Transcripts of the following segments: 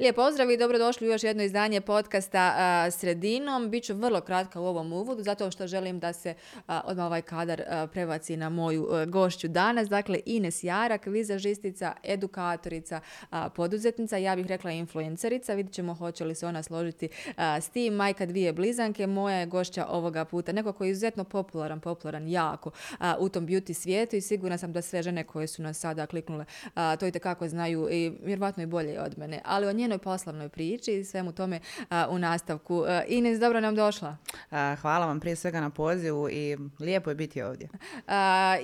Lijep pozdrav i dobrodošli u još jedno izdanje podcasta a, Sredinom. Biću vrlo kratka u ovom uvodu zato što želim da se odmah ovaj kadar a, prebaci na moju gošću danas. Dakle, Ines Jarak, vizažistica, edukatorica, poduzetnica, ja bih rekla influencerica. Vidjet ćemo hoće li se ona složiti s tim. Majka dvije blizanke, moja je gošća ovoga puta. Neko koji je izuzetno popularan, popularan jako u tom beauty svijetu i sigurna sam da sve žene koje su nas sada kliknule to i znaju i vjerovatno i bolje od mene. Ali o njenoj poslovnoj priči i svemu tome u nastavku. Ines, dobro nam došla. hvala vam prije svega na pozivu i lijepo je biti ovdje.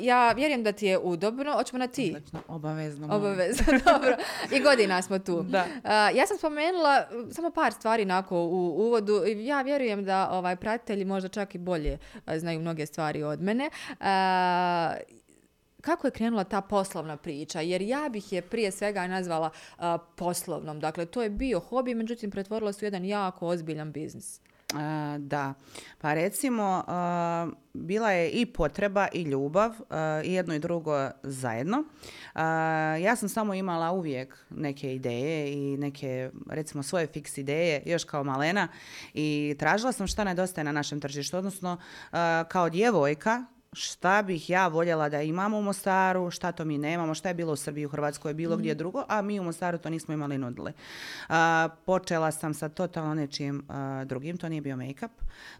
ja vjerujem da ti je udobno. Hoćemo na ti? obavezno. Obavezno, dobro. I godina smo tu. Da. ja sam spomenula samo par stvari nako u uvodu. Ja vjerujem da ovaj pratitelji možda čak i bolje znaju mnoge stvari od mene kako je krenula ta poslovna priča? Jer ja bih je prije svega nazvala poslovnom. Dakle, to je bio hobi, međutim, pretvorila se u jedan jako ozbiljan biznis. da, pa recimo bila je i potreba i ljubav i jedno i drugo zajedno. ja sam samo imala uvijek neke ideje i neke recimo svoje fiks ideje još kao malena i tražila sam šta nedostaje na našem tržištu. Odnosno kao djevojka šta bih ja voljela da imamo u Mostaru, šta to mi nemamo, šta je bilo u Srbiji, u Hrvatskoj, bilo gdje mhm. drugo, a mi u Mostaru to nismo imali nudili. počela sam sa totalno nečim drugim, to nije bio make-up,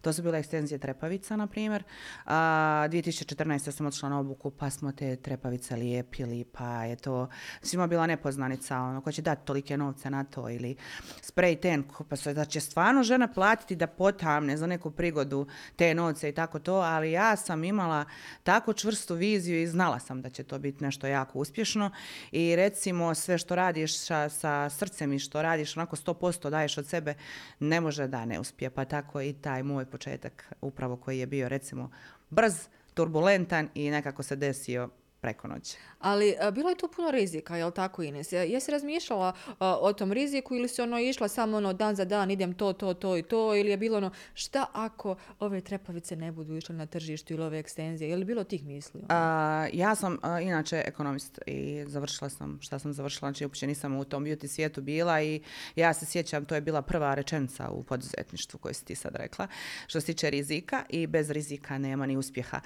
to su bile ekstenzije trepavica, na primjer. 2014. sam otišla na obuku, pa smo te trepavice lijepili, pa je to svima bila nepoznanica, ono, ko će dati tolike novce na to, ili spray ten, pa da će stvarno žena platiti da potamne za neku prigodu te novce i tako to, ali ja sam imala tako čvrstu viziju i znala sam da će to biti nešto jako uspješno. I recimo sve što radiš sa, sa srcem i što radiš onako 100% daješ od sebe ne može da ne uspije. Pa tako i taj moj početak upravo koji je bio recimo brz, turbulentan i nekako se desio preko noći. Ali a, bilo je tu puno rizika, jel tako Ines? Jesi razmišljala o tom riziku ili si ono išla samo ono dan za dan idem to, to, to i to ili je bilo ono šta ako ove trepavice ne budu išle na tržištu ili ove ekstenzije? Je li bilo tih misli? Ono? ja sam inače ekonomist i završila sam šta sam završila, znači uopće nisam u tom beauty svijetu bila i ja se sjećam, to je bila prva rečenica u poduzetništvu koju si ti sad rekla, što se tiče rizika i bez rizika nema ni uspjeha.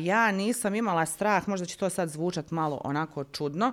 ja nisam imala strah, možda će to sad zvučat malo onako čudno,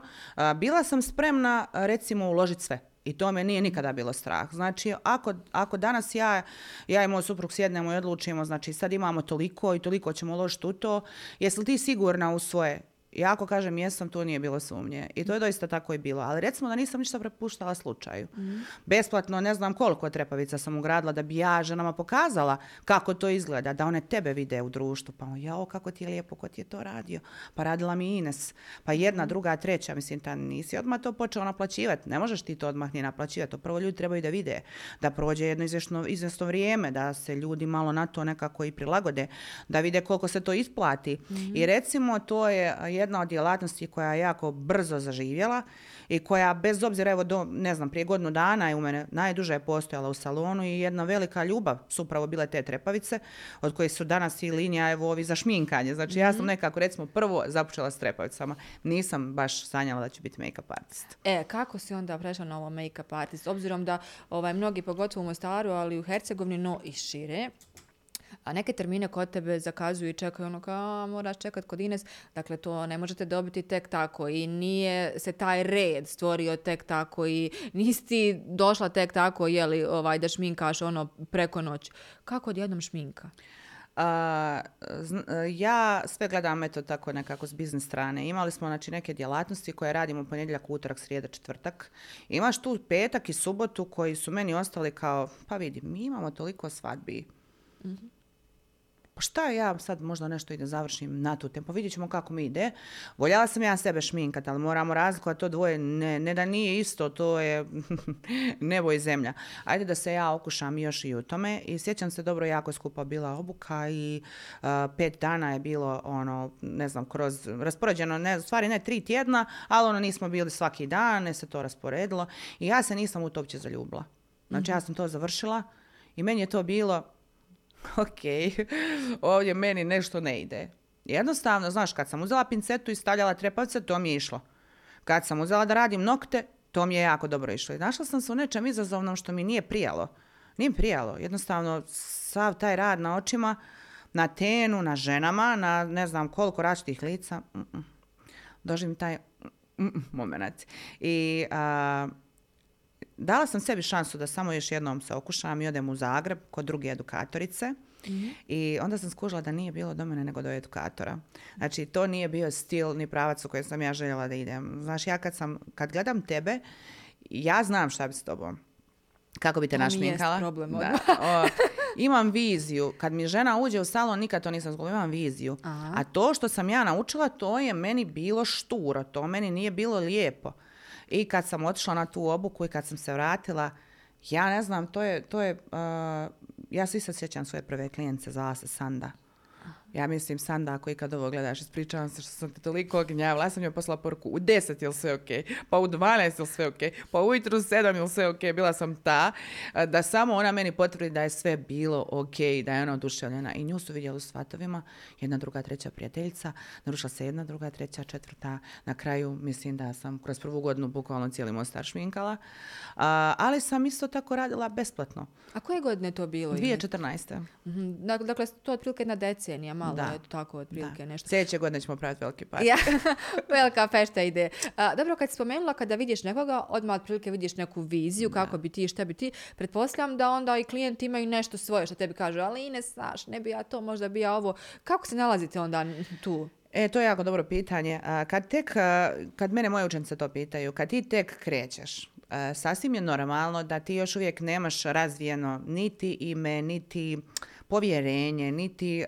bila sam spremna recimo uložiti sve. I to me nije nikada bilo strah. Znači, ako, ako danas ja, ja i moj suprug sjednemo i odlučimo, znači sad imamo toliko i toliko ćemo uložiti u to, jesi li ti sigurna u svoje ja ako kažem jesam, tu nije bilo sumnje. I to je doista tako i bilo. Ali recimo da nisam ništa prepuštala slučaju. Mm. Besplatno ne znam koliko trepavica sam ugradila da bi ja ženama pokazala kako to izgleda, da one tebe vide u društvu. Pa jao, kako ti je lijepo, ko ti je to radio. Pa radila mi Ines. Pa jedna, druga, treća. Mislim, ta nisi odmah to počeo naplaćivati. Ne možeš ti to odmah ni naplaćivati. To prvo ljudi trebaju da vide. Da prođe jedno izvjesno, izvjesno vrijeme, da se ljudi malo na to nekako i prilagode. Da vide koliko se to isplati. Mhm. I recimo to je jedna od djelatnosti koja je jako brzo zaživjela i koja bez obzira, evo do, ne znam, prije godinu dana je u mene najduže postojala u salonu i jedna velika ljubav su upravo bile te trepavice, od kojih su danas i linija, evo ovi za šminkanje. Znači ja sam mhm. nekako recimo prvo započela s trepavicama. Nisam baš sanjala da ću biti make-up artist. E, kako si onda prešla na ovo make-up artist? Obzirom da ovaj, mnogi, pogotovo u Mostaru, ali u Hercegovini, no i šire, a neke termine kod tebe zakazuju i čekaju ono kao moraš čekat kod Ines, dakle to ne možete dobiti tek tako i nije se taj red stvorio tek tako i nisi ti došla tek tako jeli ovaj, da šminkaš ono preko noć. Kako odjednom šminka? ja sve gledam eto tako nekako s biznis strane. Imali smo znači neke djelatnosti koje radimo ponedjeljak, utorak, srijeda, četvrtak. Imaš tu petak i subotu koji su meni ostali kao, pa vidi, mi imamo toliko svadbi. mm pa šta ja sad možda nešto i da završim na tu tempo, vidjet ćemo kako mi ide. Voljela sam ja sebe šminkat, ali moramo razlikovati to dvoje, ne, ne da nije isto, to je nebo i zemlja. Ajde da se ja okušam još i u tome i sjećam se dobro, jako skupa bila obuka i pet dana je bilo ono, ne znam, kroz raspoređeno, ne, stvari ne tri tjedna, ali ono nismo bili svaki dan, ne se to rasporedilo i ja se nisam u to uopće zaljubila. Znači ja mhm. sam to završila i meni je to bilo ok, ovdje meni nešto ne ide. Jednostavno, znaš, kad sam uzela pincetu i stavljala trepavce, to mi je išlo. Kad sam uzela da radim nokte, To mi je jako dobro išlo. I našla sam se u nečem izazovnom što mi nije prijalo. Nije prijalo. Jednostavno, sav taj rad na očima, na tenu, na ženama, na ne znam koliko različitih lica, doživim taj moment. I dala sam sebi šansu da samo još jednom se okušam i odem u Zagreb kod druge edukatorice. I onda sam skužila da nije bilo do mene nego do edukatora. Znači, to nije bio stil ni pravac u kojem sam ja željela da idem. Znaš, ja kad, sam, kad gledam tebe, ja znam šta bi s tobom. Kako bi te našminkala? problem. Da. O, imam viziju. Kad mi žena uđe u salon, nikad to nisam zgubila, imam viziju. A to što sam ja naučila, to je meni bilo šturo. To meni nije bilo lijepo. I kad sam otišla na tu obuku i kad sam se vratila, ja ne znam, to je, to je uh, ja se sad sjećam svoje prve klijence, zvala se Sanda. Ja mislim, Sanda, ako ikad ovo gledaš, ispričavam se što sam te toliko gnjavila. Ja sam joj poslala poruku u 10 ili sve ok, pa u 12 ili sve ok, pa ujutru u 7 ili sve ok. Bila sam ta da samo ona meni potvrdi da je sve bilo ok, da je ona oduševljena. I nju su vidjeli u svatovima, jedna, druga, treća prijateljica. Narušila se jedna, druga, treća, četvrta. Na kraju mislim da sam kroz prvu godinu bukvalno cijeli Mostar šminkala. ali sam isto tako radila besplatno. A koje godine to bilo? 2014. Mhm. Dakle, to je otprilike jedna decenija malo, da. eto tako otprilike nešto. Sljedeće godine ćemo praviti veliki par. Ja, velika fešta ide. dobro, kad si spomenula kada vidiš nekoga, odmah otprilike vidiš neku viziju kako bi ti, šta bi ti. Pretpostavljam da onda i klijenti imaju nešto svoje što tebi kažu, ali ne znaš, ne bi ja to, možda bi ja ovo. Kako se nalazite onda tu? E, to je jako dobro pitanje. Kad tek, kad mene moje učenice to pitaju, kad ti tek krećeš, sasvim je normalno da ti još uvijek nemaš razvijeno niti ime, niti povjerenje, niti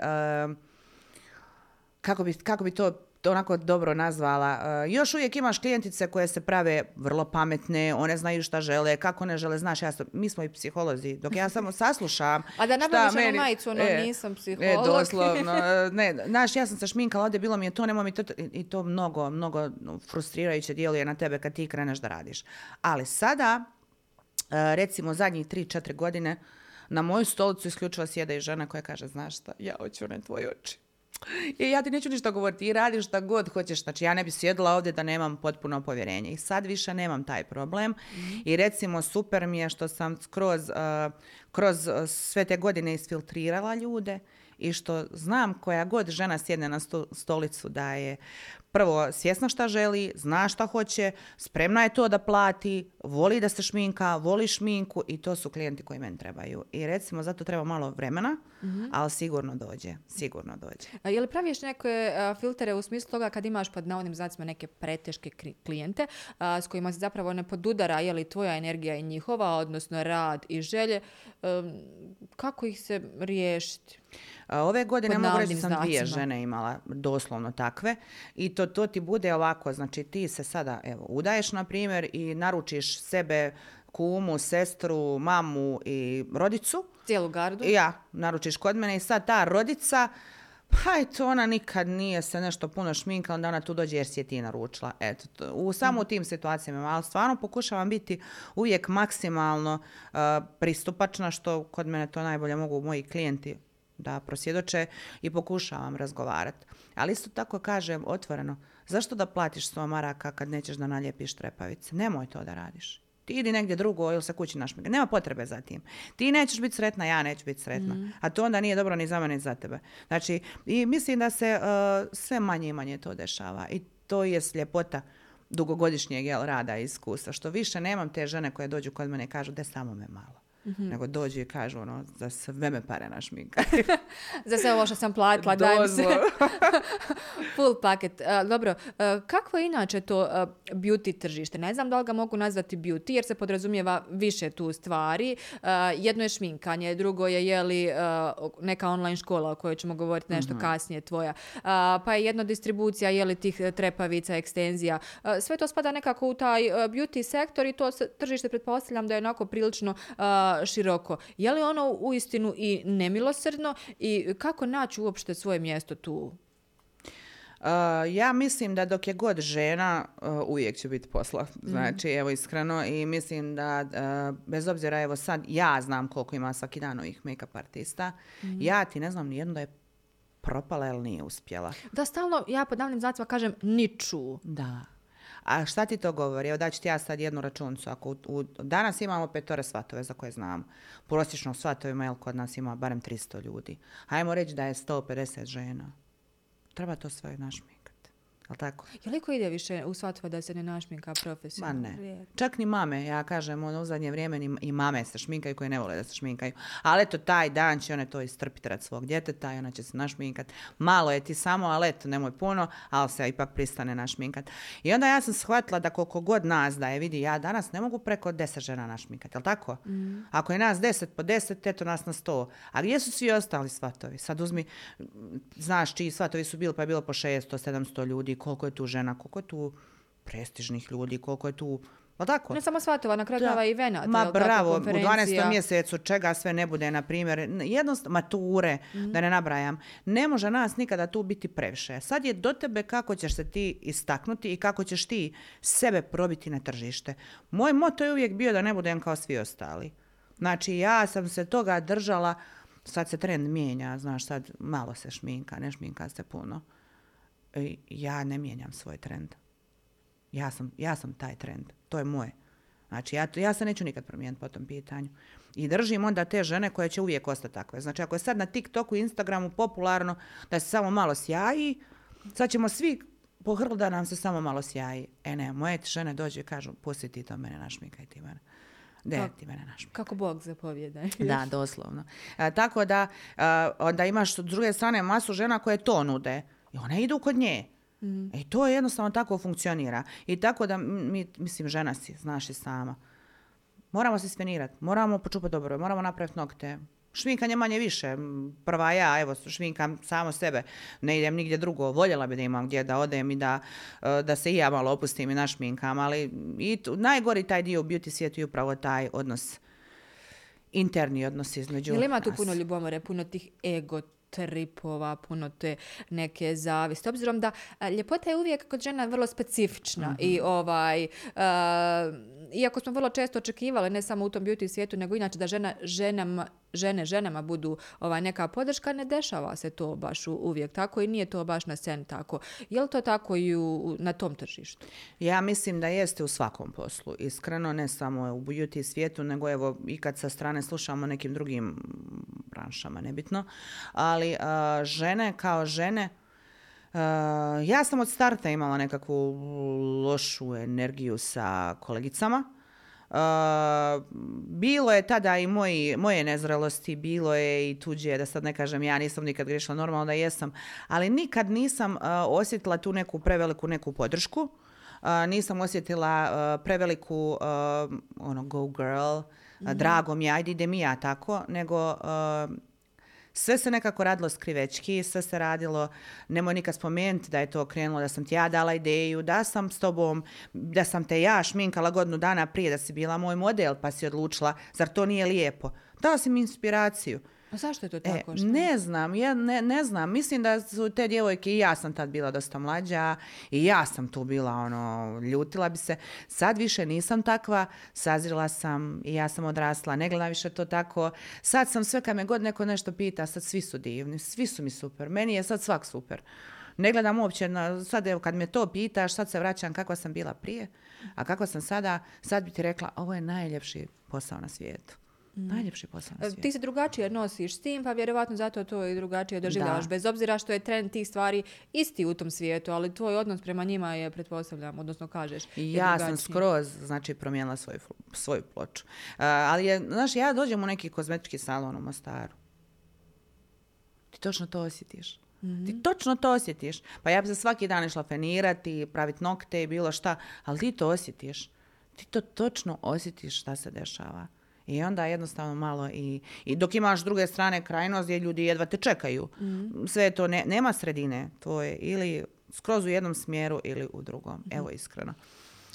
kako bi, kako bi to onako dobro nazvala. još uvijek imaš klijentice koje se prave vrlo pametne, one znaju šta žele, kako ne žele, znaš, ja sam, mi smo i psiholozi, dok ja samo saslušam A da nabaviš meni... majicu, ono, e, nisam e, psiholog. E, doslovno, ne, znaš, ja sam se šminkala ovdje, bilo mi je to, nemoj mi to, i to mnogo, mnogo frustrirajuće djeluje na tebe kad ti kreneš da radiš. Ali sada, recimo zadnjih 3-4 godine, na moju stolicu isključivo sjede i žena koja kaže, znaš šta, ja hoću ne tvoje oči. I ja ti neću ništa govoriti, ti radiš šta god hoćeš. Znači ja ne bi sjedila ovdje da nemam potpuno povjerenje. I sad više nemam taj problem. I recimo super mi je što sam kroz, uh, kroz sve te godine isfiltrirala ljude i što znam koja god žena sjedne na stolicu da je prvo svjesna šta želi, zna šta hoće, spremna je to da plati, voli da se šminka, voli šminku i to su klijenti koji meni trebaju. I recimo zato treba malo vremena, mm ali sigurno dođe, sigurno dođe. A je li praviš neke filtere u smislu toga kad imaš pod navodnim znacima neke preteške klijente s kojima se zapravo ne podudara je li tvoja energija i njihova, odnosno rad i želje, kako ih se riješiti? Ove godine mogu reći sam dvije žene imala, doslovno takve. I to, to ti bude ovako, znači ti se sada evo, udaješ na primjer i naručiš sebe kumu, sestru, mamu i rodicu. Cijelu gardu? Ja, naručiš kod mene i sad ta rodica, pa eto, ona nikad nije se nešto puno šminkala, onda ona tu dođe jer si je ti naručila. Eto, u samo u tim situacijama, ali stvarno pokušavam biti uvijek maksimalno uh, pristupačna, što kod mene to najbolje mogu moji klijenti da prosjedoče i pokušavam razgovarati. Ali isto tako kažem otvoreno, zašto da platiš sto maraka kad nećeš da naljepiš trepavice? Nemoj to da radiš. Ti idi negdje drugo ili se kući našmika. Nema potrebe za tim. Ti nećeš biti sretna, ja neću biti sretna. Mm. A to onda nije dobro ni za mene ni za tebe. Znači, i mislim da se uh, sve manje i manje to dešava. I to je ljepota dugogodišnjeg jel, rada i iskustva. Što više nemam te žene koje dođu kod mene i kažu da samo me malo. Mm-hmm. Nego dođu i kažu ono, za sve me pare na šminka. za sve ovo što sam platila, daj se. Full paket. Uh, dobro, uh, kakvo je inače to uh, beauty tržište? Ne znam da li ga mogu nazvati beauty, jer se podrazumijeva više tu stvari. jedno je šminkanje, drugo je jeli neka online škola o kojoj ćemo govoriti nešto mm-hmm. kasnije tvoja. Pa je jedno distribucija jeli tih trepavica, ekstenzija. Sve to spada nekako u taj beauty sektor i to tržište pretpostavljam da je onako prilično široko. Je li ono uistinu i nemilosrdno i kako naći uopšte svoje mjesto tu? Uh, ja mislim da dok je god žena, uh, uvijek će biti posla. Mhm. Znači, evo iskreno i mislim da uh, bez obzira, evo sad, ja znam koliko ima svaki dan ovih make-up artista. Mhm. Ja ti ne znam nijedno da je propala ili nije uspjela. Da, stalno, ja pod davnim znacima kažem niču. Da. A šta ti to govori? Evo daću ti ja sad jednu računicu. Ako u, u- danas imamo petore svatove za koje znamo. Prosječno svatovima, jel, kod nas ima barem 300 ljudi. Hajmo reći da je 150 žena. Treba to sve našminkati. Jel tako? Je li ko ide više u svatova da se ne našminka Ma profesionalno? ne. Rijetko. Čak ni mame, ja kažem, ono, u zadnje vrijeme ni, i mame se šminkaju koje ne vole da se šminkaju. Ali eto, taj dan će one to istrpiti rad svog djeteta i ona će se našminkat. Malo je ti samo, ali eto, nemoj puno, ali se ipak pristane našminkat. I onda ja sam shvatila da koliko god nas da je, vidi, ja danas ne mogu preko deset žena našminkat, jel tako? Ako je nas deset po deset, eto nas na sto. A gdje su svi ostali svatovi? Sad uzmi, znaš čiji svatovi su bili, pa je bilo po 600, 700 ljudi, koliko je tu žena, koliko je tu prestižnih ljudi, koliko je tu, jel tako? Ne samo svatova, na kraju krajeva i venata. Ma bravo, u konferencija. 12. mjesecu čega sve ne bude, na primjer, jednostavno mature, da ne nabrajam, ne može nas nikada tu biti previše. Sad je do tebe kako ćeš se ti istaknuti i kako ćeš ti sebe probiti na tržište. Moj moto je uvijek bio da ne budem kao svi ostali. Znači, ja sam se toga držala, sad se trend mijenja, znaš, sad malo se šminka, ne šminka se puno. Ja ne mijenjam svoj trend. Ja sam, ja sam taj trend. To je moje. Znači, ja, ja se neću nikad promijeniti po tom pitanju. I držim onda te žene koje će uvijek ostati takve. Znači, ako je sad na TikToku i Instagramu popularno da se samo malo sjaji, sad ćemo svi pohrli da nam se samo malo sjaji. E ne, moje žene dođu i kažu, pusti ti to mene, našmikaj ti mene. De, Kako? ti mene našmikaj. Kako Bog zapovjeda. Da, doslovno. E, tako da, e, onda imaš s druge strane masu žena koje to nude. I one idu kod nje. I to jednostavno tako funkcionira. I tako da, mi, mislim, žena si, znaš i sama. Moramo se svenirati, moramo počupati dobro, moramo napraviti nokte. Šminkanje manje više. Prva ja, evo, šminkam samo sebe. Ne idem nigdje drugo. Voljela bi da imam gdje da odem i da, e, da se i ja malo opustim i našminkam. Ali i tu, najgori taj dio u beauty svijetu je upravo taj odnos interni odnos između Jel ima tu nas. puno ljubomore, puno tih ego tripova, puno te neke zaviste. Obzirom da a, ljepota je uvijek kod žena vrlo specifična i Mhm. ovaj, a, iako smo vrlo često očekivali, ne samo u tom beauty svijetu, nego inače da žena, ženama, žene ženama budu ovaj, neka podrška, ne dešava se to baš uvijek tako i nije to baš na sceni tako. Je li to tako i u, na tom tržištu? Ja mislim da jeste u svakom poslu, iskreno, ne samo u beauty svijetu, nego evo i kad sa strane slušamo nekim drugim branšama, nebitno, ali a, žene kao žene, a, ja sam od starta imala nekakvu lošu energiju sa kolegicama, bilo je tada i moji, moje nezrelosti, bilo je i tuđe, da sad ne kažem ja nisam nikad grešila, normalno da jesam, ali nikad nisam a, osjetila tu neku preveliku neku podršku. A, nisam osjetila preveliku ono go girl, a, drago mi je, ajde idem i ja tako, nego sve se nekako radilo skrivečki, sve se radilo, nemoj nikad spomenuti da je to krenulo, da sam ti ja dala ideju, da sam s tobom, da sam te ja šminkala godinu dana prije, da si bila moj model pa si odlučila, zar to nije lijepo? Dala si mi inspiraciju. A zašto je to E, tako? Šta? ne znam, ja ne, ne znam. Mislim da su te djevojke, i ja sam tad bila dosta mlađa, i ja sam tu bila, ono, ljutila bi se. Sad više nisam takva, sazrila sam i ja sam odrasla, ne gledam više to tako. Sad sam sve, kad me god neko nešto pita, sad svi su divni, svi su mi super. Meni je sad svak super. Ne gledam uopće, na, sad evo kad me to pitaš, sad se vraćam kako sam bila prije, a kako sam sada, sad bi ti rekla, ovo je najljepši posao na svijetu. Najljepši posao na E, svijetu. Ti se drugačije nosiš s tim, pa vjerovatno zato to i drugačije doživljavaš. Da. Bez obzira što je trend tih stvari isti u tom svijetu, ali tvoj odnos prema njima je, pretpostavljam, odnosno kažeš, I ja sam skroz, znači, promijenila svoju, svoju ploču. A, ali je, znaš, ja dođem u neki kozmetički salon u Mostaru. Ti točno to osjetiš. Ti točno to osjetiš. Pa ja bi se svaki dan išla fenirati, praviti nokte i bilo šta, ali ti to osjetiš. Ti to točno osjetiš šta se dešava. I onda jednostavno malo i, i dok imaš s druge strane krajnost gdje ljudi jedva te čekaju. Sve je to, ne, nema sredine. To je ili skroz u jednom smjeru ili u drugom. Evo iskreno.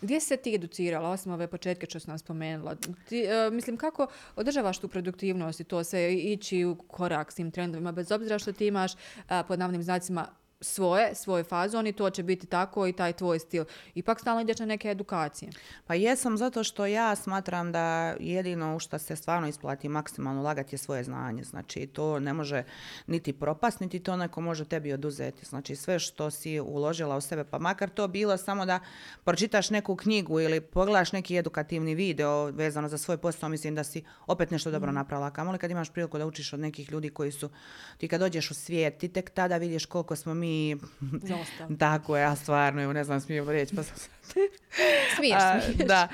Gdje se ti educirala, osim ove početke što sam spomenula? Ti, e, mislim, kako održavaš tu produktivnost i to sve ići u korak s tim trendovima, bez obzira što ti imaš, a, pod navnim znacima, svoje, svoj fazon i to će biti tako i taj tvoj stil. Ipak stalno ideš na neke edukacije. Pa jesam zato što ja smatram da jedino u što se stvarno isplati maksimalno ulagati je svoje znanje. Znači to ne može niti propast, niti to neko može tebi oduzeti. Znači sve što si uložila u sebe, pa makar to bilo samo da pročitaš neku knjigu ili pogledaš neki edukativni video vezano za svoj posao, mislim da si opet nešto dobro mm. napravila. Kamoli kad imaš priliku da učiš od nekih ljudi koji su, ti kad dođeš u svijet, ti tek tada vidiš koliko smo mi mi... Tako je, ja stvarno, evo ne znam smijem reći, pa sam Smiješ, smiješ. Da.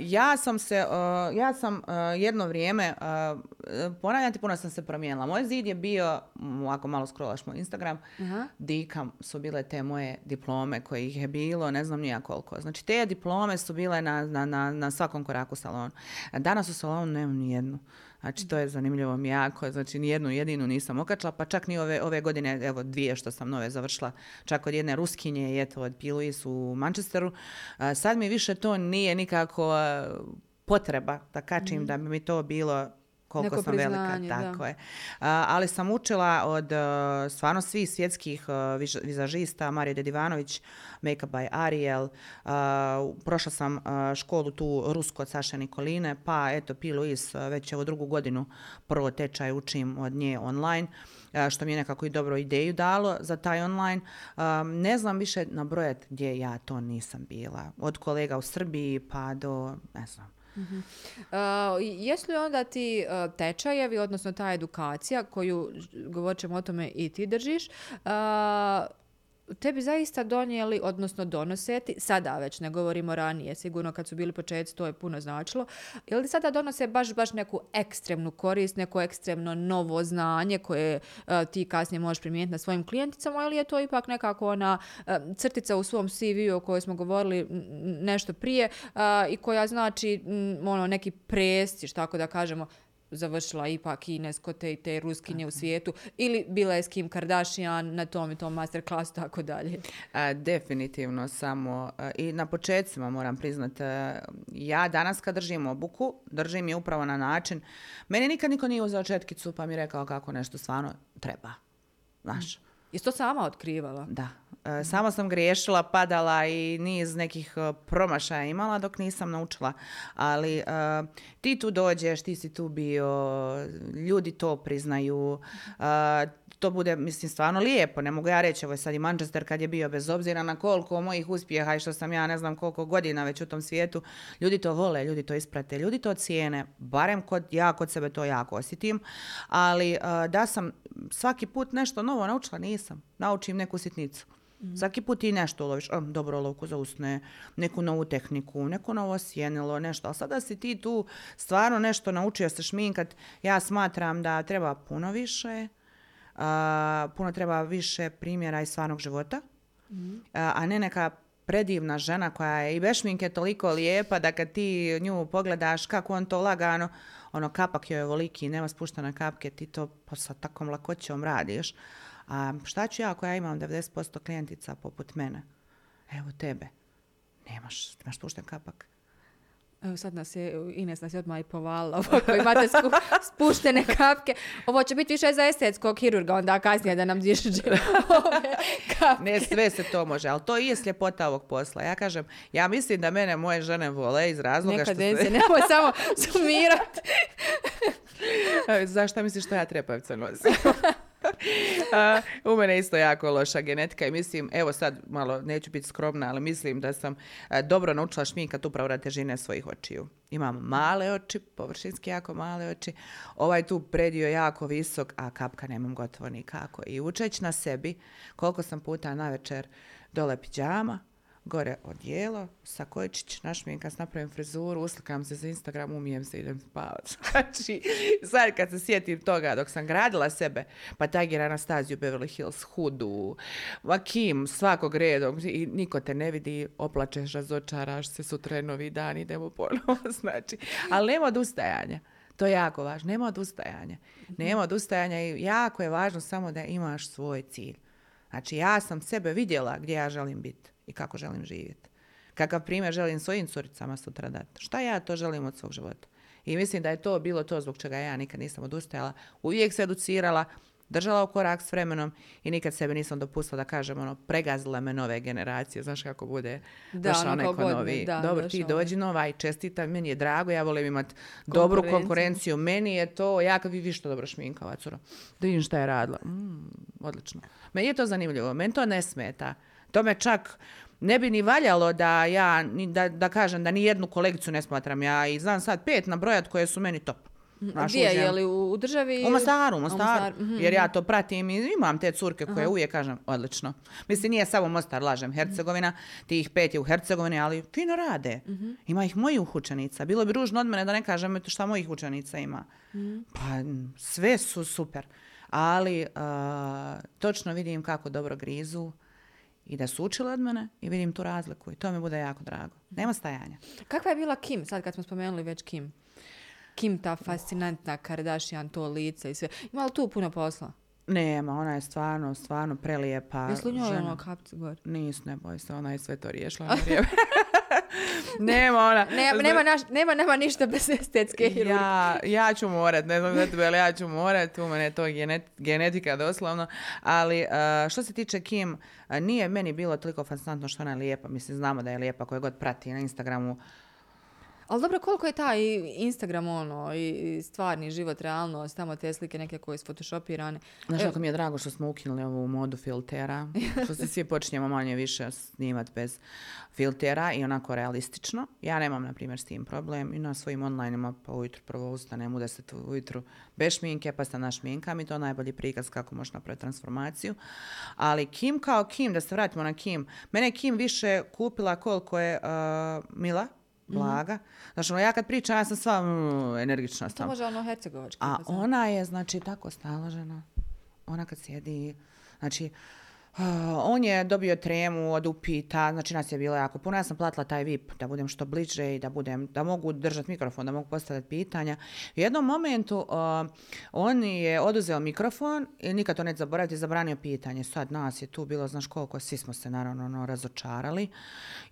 ja sam se, ja sam jedno vrijeme, ponavljati puno sam se promijenila. Moj zid je bio, ako malo scrollaš moj Instagram, uh dika su bile te moje diplome koje ih je bilo, ne znam nija koliko. Znači te diplome su bile na, na, na, na svakom koraku salonu. Danas u salonu nemam ni jednu. Znači, to je zanimljivo mi jako. Znači, ni jednu jedinu nisam okačila, pa čak ni ove, ove godine, evo dvije što sam nove završila, čak od jedne Ruskinje i eto od Piluis u Manchesteru. sad mi više to nije nikako potreba da kačim mhm. da bi mi to bilo koliko Neko sam velika. Tako je. ali sam učila od uh, stvarno svih svjetskih uh, vizažista, Marije Dedivanović, Make by Ariel. prošla sam školu tu Rusko od Saše Nikoline, pa eto P. Louise, već evo drugu godinu prvo tečaj učim od nje online što mi je nekako i dobro ideju dalo za taj online. Ne znam više nabrojati gdje ja to nisam bila. Od kolega u Srbiji pa do, ne znam, Uh, jesu li onda ti uh, tečajevi, odnosno ta edukacija koju, govorit ćemo o tome i ti držiš, uh, tebi zaista donijeli, odnosno donoseti, sada već ne govorimo ranije, sigurno kad su bili početci to je puno značilo, ili sada donose baš, baš neku ekstremnu korist, neko ekstremno novo znanje koje e, ti kasnije možeš primijeniti na svojim klijenticama ili je to ipak nekako ona uh, crtica u svom CV-u o kojoj smo govorili nešto prije i koja znači ono neki prestiž, tako da kažemo, završila ipak kinesko te i te ruskinje u svijetu ili bila je s Kim Kardashian na tom i tom masterclassu tako dalje? definitivno samo i na početcima moram priznati ja danas kad držim obuku držim je upravo na način meni nikad niko nije uzeo četkicu pa mi rekao kako nešto stvarno treba. Znaš. Jesi to sama otkrivala? Da. E, sama sam griješila, padala i niz nekih e, promašaja imala dok nisam naučila. Ali e, ti tu dođeš, ti si tu bio, ljudi to priznaju, to bude, mislim, stvarno lijepo. Ne mogu ja reći, ovo je sad i Manchester kad je bio, bez obzira na koliko mojih uspjeha i što sam ja ne znam koliko godina već u tom svijetu, ljudi to vole, ljudi to isprate, ljudi to cijene, barem kod, ja kod sebe to jako osjetim, ali da sam svaki put nešto novo naučila, nisam. Naučim neku sitnicu. Mm. Svaki put ti nešto uloviš, dobro olovku za usne, neku novu tehniku, neko novo sjenilo, nešto. Ali sada si ti tu stvarno nešto naučio se šminkat. Ja smatram da treba puno više, puno treba više primjera iz stvarnog života, mm. a ne neka predivna žena koja je i bez šminke toliko lijepa da kad ti nju pogledaš kako on to lagano, ono kapak joj je voliki, nema spuštene kapke, ti to sa takvom lakoćom radiš. A šta ću ja ako ja imam 90% klijentica poput mene? Evo tebe. Nemaš, imaš spušten kapak. Evo sad nas je, Ines nas je odmah i povalila, ovako imate spuštene kapke. Ovo će biti više za estetskog kirurga, onda kasnije da nam diše kapke. Ne, sve se to može, ali to i je sljepota ovog posla. Ja kažem, ja mislim da mene moje žene vole iz razloga Neka što... Neka nemoj samo sumirati. Zašto misliš što ja trepavica nosim? u mene isto jako loša genetika i mislim, evo sad malo neću biti skromna, ali mislim da sam dobro naučila šminkat upravo na težine svojih očiju. Imam male oči, površinski jako male oči. Ovaj tu predio jako visok, a kapka nemam gotovo nikako. I učeć na sebi koliko sam puta na večer dole pijama, gore odijelo, sakočić, našminkam, napravim frizuru, uslikam se za Instagram, umijem se, idem spavat. Znači, sad kad se sjetim toga, dok sam gradila sebe, pa Tiger Anastaziju, Beverly Hills, Hudu, Vakim, svakog redom, i niko te ne vidi, oplačeš, razočaraš se, sutra je novi dan, idemo ponovo, znači. Ali nema odustajanja. To je jako važno. Nema odustajanja. Nema odustajanja i jako je važno samo da imaš svoj cilj. Znači, ja sam sebe vidjela gdje ja želim biti i kako želim živjeti. Kakav primjer želim svojim curicama sutra dati. Šta ja to želim od svog života? I mislim da je to bilo to zbog čega ja nikad nisam odustajala. Uvijek se educirala, držala u korak s vremenom i nikad sebi nisam dopustila da kažem ono, pregazile me nove generacije, znaš kako bude Da, došao ono neko godine, novi. da, Dobro, ti dođi nova i čestita, meni je drago, ja volim imati dobru Konkurenciju. meni je to, ja kad vi vi što dobro šminkava, curo, da vidim šta je radila, mm, odlično. Meni je to zanimljivo, meni to ne smeta. To me čak ne bi ni valjalo da ja, da, da kažem da ni jednu kolegicu ne smatram ja i znam sad pet nabrojat koje su meni top. Znaš, Gdje, uđem- je li u, državi? u Mostaru, u Mostaru. mhm. Jer ja to pratim i imam te curke koje uvijek kažem, odlično. Mislim, nije samo Mostar, lažem, Hercegovina, tih pet je u Hercegovini, ali fino rade. Ima ih mojih učenica. Bilo bi ružno od mene da ne kažem šta mojih učenica ima. Pa m, sve su super. Ali a, točno vidim kako dobro grizu i da su učile od mene i vidim tu razliku i to mi bude jako drago. Nema stajanja. Kakva je bila Kim, sad kad smo spomenuli već Kim? Kim, ta fascinantna Kardashian, to lice i sve. Ima li tu puno posla? Nema, ona je stvarno, stvarno prelijepa Jesu li njoj ono kapci gore? Nisu, ne boj se, ona je sve to riješila na vrijeme. nema ona. Ne, nema, naš, nema, nema ništa bez estetske hirurgije. Ja, ja ću morat, ne znam za tebe, ali ja ću morat, u mene je to genet- genetika doslovno, ali uh, što se tiče Kim, uh, nije meni bilo toliko fascinantno što ona je lijepa, mislim znamo da je lijepa koje god prati na Instagramu, Ali dobro, koliko je taj Instagram ono i stvarni život, realnost, tamo te slike neke koje su photoshopirane. Znaš, kako mi je drago što smo ukinuli ovu modu filtera, što se svi počinjemo manje više snimat bez filtera i onako realistično. Ja nemam, na primjer, s tim problem i na svojim online-ima pa ujutro prvo ustanem u 10 ujutru bez šminke, pa se našminkam i to je najbolji prikaz kako možeš napraviti transformaciju. Ali Kim kao Kim, da se vratimo na Kim, mene je Kim više kupila koliko je uh, mila, blaga. Znači, ono, ja kad pričam, ja sam sva mm, energična. To može ono hercegovački. A ona je, znači, tako staložena. Ona kad sjedi, znači, uh, on je dobio tremu od upita, znači nas je bilo jako puno. Ja sam platila taj VIP da budem što bliže i da budem, da mogu držati mikrofon, da mogu postavljati pitanja. U jednom momentu uh, on je oduzeo mikrofon i nikad to neće zaboraviti, zabranio pitanje. Sad nas je tu bilo, znaš koliko, svi smo se naravno ono, razočarali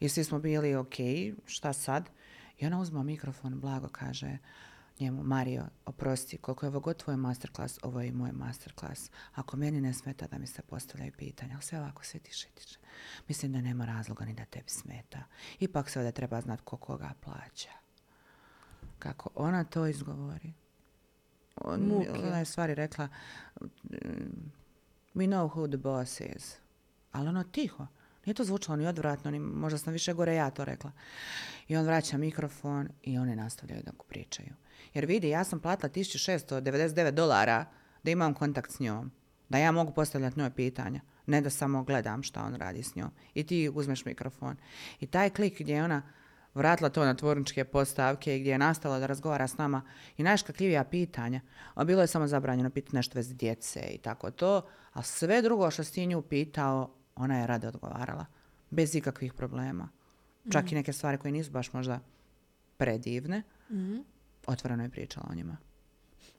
i svi smo bili ok, šta sad? I ona uzma mikrofon, blago kaže, njemu, Mario, oprosti, koliko je ovo god tvoj masterclass, ovo je i moj masterclass. Ako meni ne smeta da mi se postavljaju pitanja, ali sve ovako sve tiše, tiše. Mislim da nema razloga ni da tebi smeta. Ipak sve da treba znati ko koga plaća. Kako ona to izgovori. On, ona je stvari rekla, mm, we know who the boss is. Ali ono tiho. Nije to zvučalo ni odvratno, ni, možda sam više gore ja to rekla. I on vraća mikrofon i oni nastavljaju dok pričaju. Jer vidi, ja sam platila 1699 dolara da imam kontakt s njom. Da ja mogu postavljati njoj pitanja. Ne da samo gledam šta on radi s njom. I ti uzmeš mikrofon. I taj klik gdje je ona vratila to na tvorničke postavke i gdje je nastala da razgovara s nama i najškakljivija pitanja. A bilo je samo zabranjeno pitati nešto vezi djece i tako to. A sve drugo što si nju pitao, ona je rado odgovarala. Bez ikakvih problema. Čak i neke stvari koje nisu baš možda predivne. Otvoreno je pričala o njima.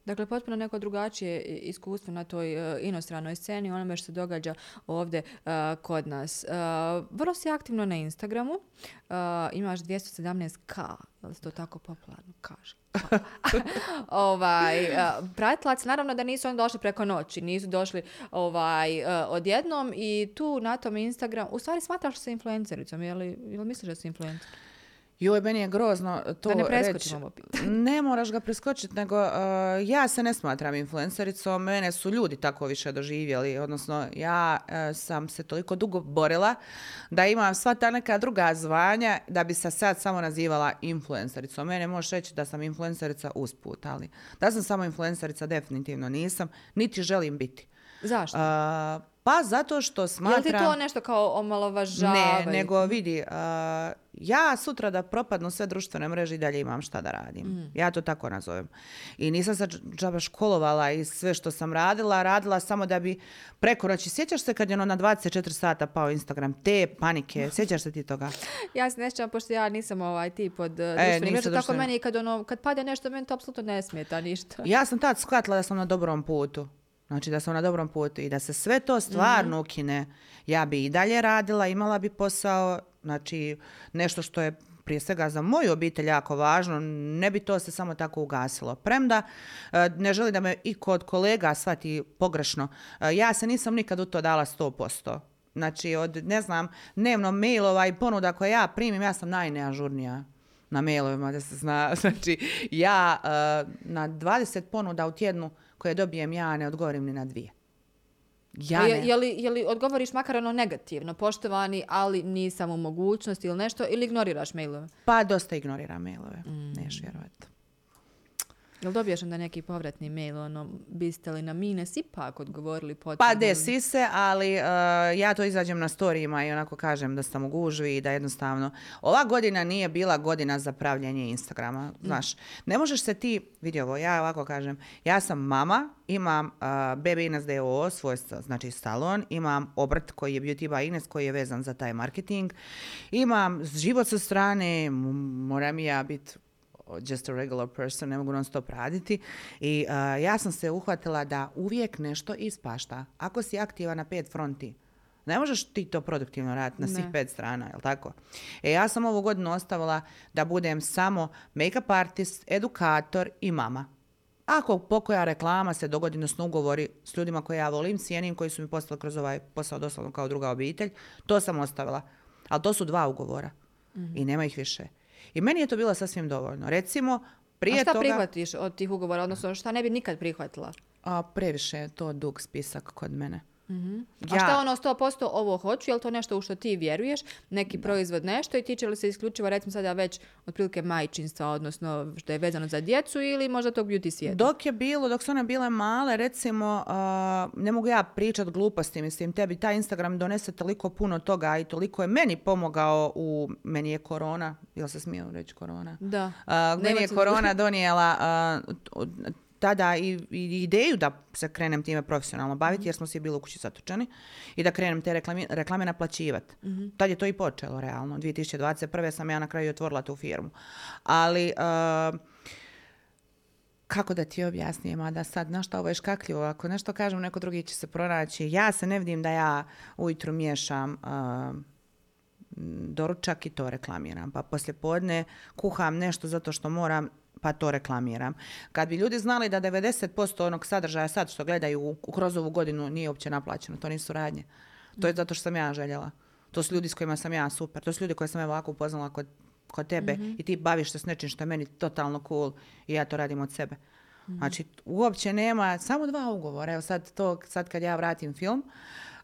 Dakle, potpuno neko drugačije iskustvo na toj e, inostranoj sceni, onome što se događa ovdje e, kod nas. E, vrlo si aktivno na Instagramu, imaš 217k, da li se to tako popularno kaže? Ovaj, pratilac, naravno da nisu oni došli preko noći, nisu došli ovaj, odjednom i tu na tom Instagram, u stvari smatraš se influencericom, je li, je li misliš da si influencer? Joj, meni je grozno to Da ne preskočimo ovo. Ne moraš ga preskočiti, nego uh, ja se ne smatram influencericom, mene su ljudi tako više doživjeli, odnosno ja uh, sam se toliko dugo borila da imam sva ta neka druga zvanja da bi se sad samo nazivala influencericom. Mene možeš reći da sam influencerica usput, ali da sam samo influencerica definitivno nisam, niti želim biti. Zašto? Uh, pa zato što smatram... li ti to nešto kao omalovažavaju? Ne, nego vidi, uh, ja sutra da propadnu sve društvene mreže i dalje imam šta da radim. Mm. Ja to tako nazovem. I nisam se džaba školovala i sve što sam radila, radila samo da bi preko noći. Sjećaš se kad je ono na 24 sata pao Instagram? Te panike, sjećaš se ti toga? Ja se ne sjećam, pošto ja nisam ovaj tip od E, mreža, tako meni kad, ono, kad pade nešto, meni to apsolutno ne smeta ništa. Ja sam tad shvatila da sam na dobrom putu. Znači da sam na dobrom putu i da se sve to stvarno ukine. Ja bi i dalje radila, imala bi posao, znači nešto što je prije svega za moju obitelj jako važno, ne bi to se samo tako ugasilo. Premda e, ne želim da me i kod kolega shvati pogrešno, e, ja se nisam nikad u to dala 100%. Znači, od, ne znam, dnevno mailova i ponuda koje ja primim, ja sam najneažurnija na mailovima, da se zna. Znači, ja e, na 20 ponuda u tjednu koje dobijem, ja ne odgovorim ni na dvije. Ja je, ne. je, li, je li odgovoriš makar ono negativno, poštovani, ali nisam u mogućnosti ili nešto, ili ignoriraš mailove? Pa dosta ignoriram mailove, neš vjerovati. Jel dobiješ onda neki povratni mail, ono, biste li na Mines ipak odgovorili Pa potrebno? desi se, ali uh, ja to izađem na storijima i onako kažem da sam u gužvi i da jednostavno... Ova godina nije bila godina za pravljenje Instagrama, znaš. Ne možeš se ti, vidi ovo, ja ovako kažem, ja sam mama, imam uh, Baby Ines DOO, svoj znači salon, imam obrt koji je Beauty by Ines koji je vezan za taj marketing, imam život sa strane, moram i ja biti just a regular person, ne mogu non stop raditi. I uh, ja sam se uhvatila da uvijek nešto ispašta. Ako si aktiva na pet fronti, ne možeš ti to produktivno raditi na svih Ne. pet strana, jel tako? E ja sam ovu godinu ostavila da budem samo make-up artist, edukator i mama. Ako pokoja reklama se dogodi, odnosno ugovori s ljudima koje ja volim, cijenim, koji su mi postali kroz ovaj posao doslovno kao druga obitelj, to sam ostavila. Ali to su dva ugovora i nema ih više. I meni je to bilo sasvim dovoljno. Recimo, prije A šta toga... prihvatiš od tih ugovora, odnosno šta ne bi nikad prihvatila? A, previše je to dug spisak kod mene. A šta ono 100% ovo hoću, je li to nešto u što ti vjeruješ, neki proizvod nešto i tiče li se isključivo recimo sada već otprilike majčinstva, odnosno što je vezano za djecu ili možda tog beauty svijeta? Dok je bilo, dok su one bile male, recimo, a, ne mogu ja pričat gluposti, mislim, tebi taj Instagram donese toliko puno toga i toliko je meni pomogao u, meni je korona, jel se smije reći korona? Da. A, meni je korona donijela od- tada i, i ideju da se krenem time profesionalno baviti jer smo svi bili u kući zatočeni i da krenem te reklame, reklame naplaćivati. Tad je to i počelo realno. 2021. sam ja na kraju otvorila tu firmu. Ali a, kako da ti objasnim, a da sad, znaš šta, ovo je škakljivo, ako nešto kažem, neko drugi će se pronaći. Ja se ne vidim da ja ujutru miješam a, doručak i to reklamiram. Pa poslije podne kuham nešto zato što moram pa to reklamiram. Kad bi ljudi znali da 90% onog sadržaja sad što gledaju u- kroz ovu godinu nije uopće naplaćeno, to nisu radnje. To je zato što sam ja željela. To su ljudi s kojima sam ja super. To su ljudi koje sam evo ovako upoznala kod, kod tebe i ti baviš se s nečim što je meni totalno cool i ja to radim od sebe. Znači, uopće nema, samo dva ugovora. Evo sad, to, sad kad ja vratim film,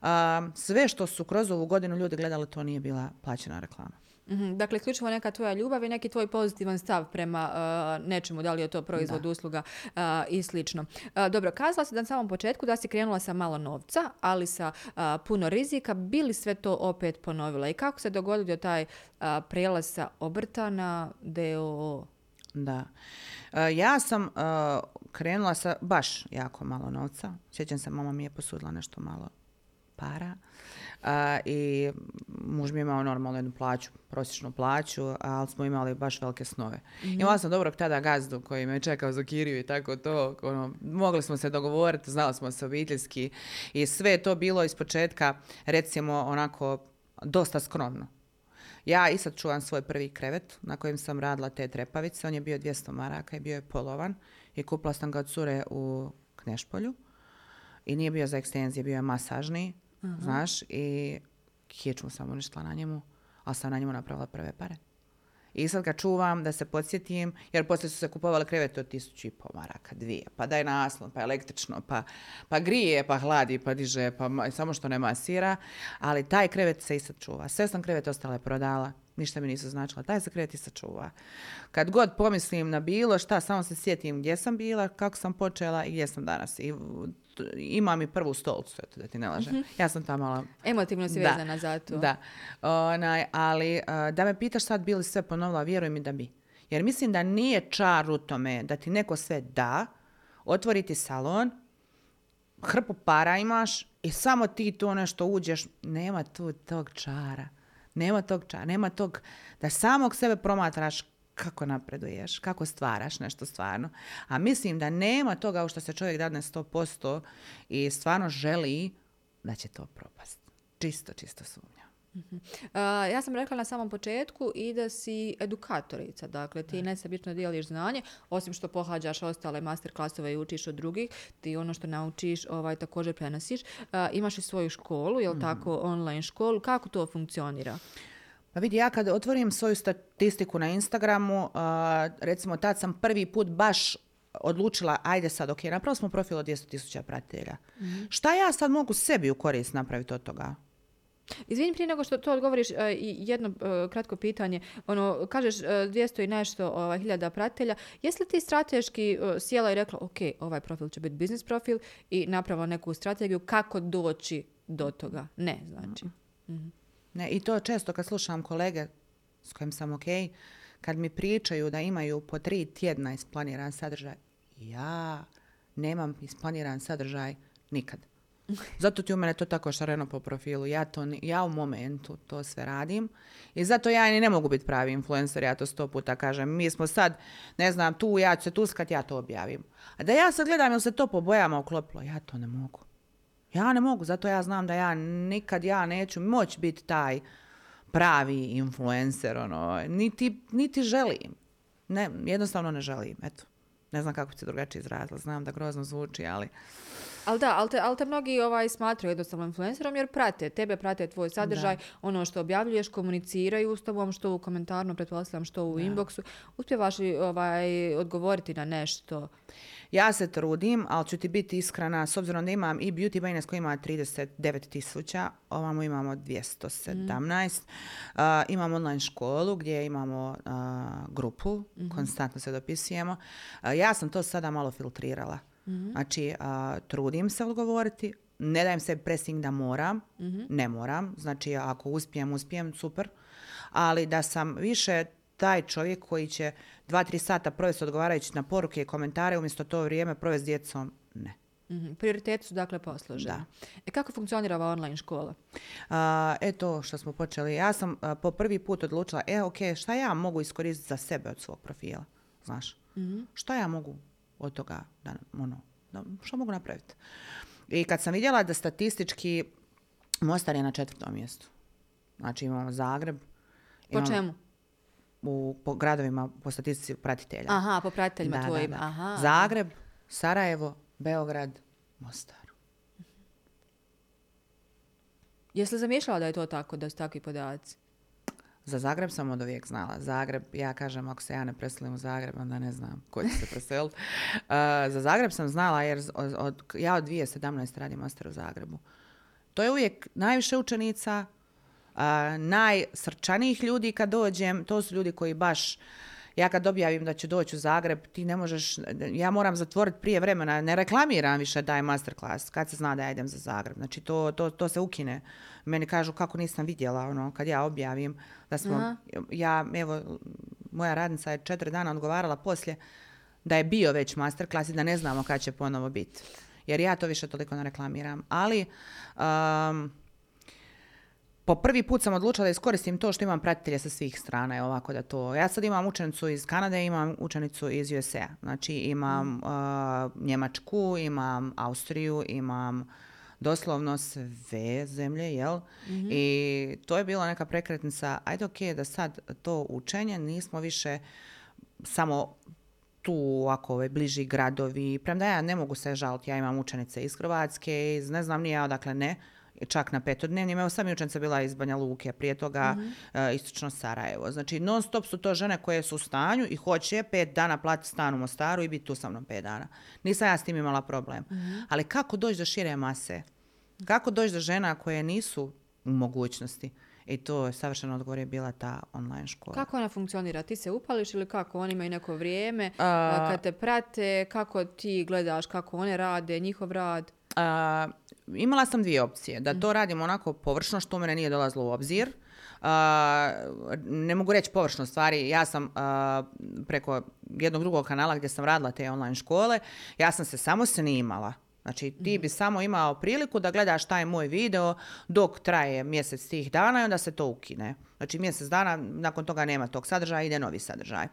a, sve što su kroz ovu godinu ljudi gledali, to nije bila plaćena reklama. Mhm, Dakle, isključivo neka tvoja ljubav i neki tvoj pozitivan stav prema uh, nečemu, da li je to proizvod, usluga uh, i slično. Uh, dobro, kazala si da na samom početku da si krenula sa malo novca, ali sa uh, puno rizika. Bi li sve to opet ponovila? I kako se dogodio taj uh, prijelaz sa obrta na DOO? Da. Ja sam krenula sa baš jako malo novca. Sjećam se, mama mi je posudila nešto malo para. A, I muž mi je imao normalnu jednu plaću, prosječnu plaću, ali smo imali baš velike snove. Imala sam dobrog tada gazdu koji me čekao za kiriju i tako to. Ono, mogli smo se dogovoriti, znali smo se obiteljski i sve je to bilo iz početka, recimo, onako dosta skromno. Ja i sad čuvam svoj prvi krevet na kojem sam radila te trepavice. On je bio 200 maraka i bio je polovan. I kupila sam ga od cure u Knešpolju. I nije bio za ekstenzije, bio je masažni, znaš. I kičmu sam uništila na njemu, ali sam na njemu napravila prve pare. I sad ga čuvam da se podsjetim, jer poslije su se kupovale krevete od tisuću i pol maraka, dvije. Pa daj naslon, pa električno, pa, pa grije, pa hladi, pa diže, pa ma- samo što ne masira. Ali taj krevet se i sad čuva. Sve sam krevet ostale prodala. Ništa mi nisu značila. Taj se krevet i sad čuva. Kad god pomislim na bilo šta, samo se sjetim gdje sam bila, kako sam počela i gdje sam danas. I imam i prvu stolcu, eto da ti ne lažem. Ja sam ta mala Emotivno si Da, vezana za to. da, onaj, ali uh, da me pitaš sad bi li sve ponovila, vjeruj mi da bi. Jer mislim da nije čar u tome da ti neko sve da, otvoriti salon, hrpu para imaš i samo ti to nešto uđeš, nema tu tog čara. Nema tog čara, nema tog da samog sebe promatraš kako napreduješ, kako stvaraš nešto stvarno. A mislim da nema toga u što se čovjek dadne 100% i stvarno želi da će to propast. Čisto, čisto sumnja. ja sam rekla na samom početku i da si edukatorica, dakle ti nesebično dijeliš znanje, osim što pohađaš ostale master klasove i učiš od drugih, ti ono što naučiš ovaj, također prenosiš. imaš i svoju školu, jel mm tako, online školu, kako to funkcionira? Pa vidi, ja kad otvorim svoju statistiku na Instagramu, recimo tad sam prvi put baš odlučila, ajde sad, ok, napravo smo profil od 200 tisuća pratitelja. Mhm. Šta ja sad mogu sebi u korist napraviti od toga? Izvini prije nego što to odgovoriš, uh, jedno uh, kratko pitanje. Ono, kažeš uh, 200 i nešto ovaj, hiljada pratitelja. Jesi li ti strateški sjela i rekla, ok, ovaj profil će biti biznis profil i napravila neku strategiju kako doći do toga? Ne, znači. Mhm. Ne, i to često kad slušam kolege s kojim sam ok, kad mi pričaju da imaju po tri tjedna isplaniran sadržaj, ja nemam isplaniran sadržaj nikad. Zato ti u mene to tako šareno po profilu. Ja, to, ja u momentu to sve radim i zato ja ni ne mogu biti pravi influencer, ja to sto puta kažem. Mi smo sad, ne znam, tu, ja ću se tuskat, ja to objavim. A da ja sad gledam jel se to po bojama uklopilo, ja to ne mogu. Ja ne mogu, zato ja znam da ja nikad ja neću moći biti taj pravi influencer, ono, niti, niti želim. Ne, jednostavno ne želim, eto. Ne znam kako bi se drugačije izrazila, znam da grozno zvuči, ali... Ali da, ali te, ali te mnogi ovaj, smatraju jednostavno influencerom jer prate, tebe prate tvoj sadržaj, ono što objavljuješ, komuniciraju s tobom, što u komentarnom, pretpostavljam, što u da. inboxu. Uspjevaš li ovaj, odgovoriti na nešto? Ja se trudim, ali ću ti biti iskrena, s obzirom da imam i Beauty Business koji ima 39 tisuća, ovamo imamo 217. Mm. Uh, imam online školu gdje imamo grupu, mm konstantno se dopisujemo. ja sam to sada malo filtrirala. mm Znači, trudim se odgovoriti, ne dajem se pressing da moram, mhm. ne moram. Znači, ako uspijem, uspijem, super. Ali da sam više taj čovjek koji će dva, tri sata provesti odgovarajući na poruke i komentare, umjesto to vrijeme provesti s djecom, ne. mm Prioriteti su dakle posloženi. Da. E kako funkcionira ova online škola? A, e to što smo počeli. Ja sam po prvi put odlučila, e ok, šta ja mogu iskoristiti za sebe od svog profila? Znaš? mm Šta ja mogu od toga, da, ono, da, što mogu napraviti? I kad sam vidjela da statistički Mostar je na četvrtom mjestu. Znači imamo Zagreb. Po čemu? U, po gradovima po statistici pratitelja. Aha, po pratiteljima da, tvojima. Aha. Zagreb, Sarajevo, Beograd, Mostar. Jesi li zamišljala da je to tako, da su takvi podaci? Za Zagreb sam od uvijek znala. Zagreb, ja kažem, ako se ja ne preselim u Zagreb, onda ne znam ko će se preseliti. Uh, za Zagreb sam znala jer od, od, ja od 2017. radim master u Zagrebu. To je uvijek najviše učenica, najsrčanijih ljudi kad dođem, to su ljudi koji baš ja kad objavim da ću doći u Zagreb, ti ne možeš, ja moram zatvoriti prije vremena, ne reklamiram više daj masterclass, kad se zna da ja idem za Zagreb. Znači to, to, to se ukine. Meni kažu kako nisam vidjela, ono, kad ja objavim da smo, ja, evo, moja radnica je četiri dana odgovarala poslije da je bio već masterclass i da ne znamo kad će ponovo biti. Jer ja to više toliko ne reklamiram. Ali, um, po prvi put sam odlučila da iskoristim to što imam pratitelje sa svih strana. Je ovako da to. Ja sad imam učenicu iz Kanade, imam učenicu iz USA. Znači imam mm. uh, Njemačku, imam Austriju, imam doslovno sve zemlje, jel? Mhm. I to je bila neka prekretnica, ajde ok, da sad to učenje nismo više samo tu ako ove bliži gradovi, premda ja ne mogu se žaliti, ja imam učenice iz Hrvatske, iz ne znam ni ja odakle ne, čak na petodnevnim. Evo sam učenica bila iz Banja Luke, prije toga mm istočno Sarajevo. Znači non stop su to žene koje su u stanju i hoće pet dana platiti stan u Mostaru i biti tu sa mnom pet dana. Nisam ja s tim imala problem. Mhm. Ali kako doći do šire mase? Kako doći do žena koje nisu u mogućnosti? I to je savršeno odgovor je bila ta online škola. Kako ona funkcionira? Ti se upališ ili kako? Oni imaju neko vrijeme kad te prate, kako ti gledaš kako one rade, njihov rad? Imala sam dvije opcije. Da to radim onako površno, što u mene nije dolazilo u obzir. ne mogu reći površno stvari. Ja sam preko jednog drugog kanala gdje sam radila te online škole, ja sam se samo snimala. Znači ti bi samo imao priliku da gledaš taj moj video dok traje mjesec tih dana i onda se to ukine. Znači mjesec dana, nakon toga nema tog sadržaja, ide novi sadržaj.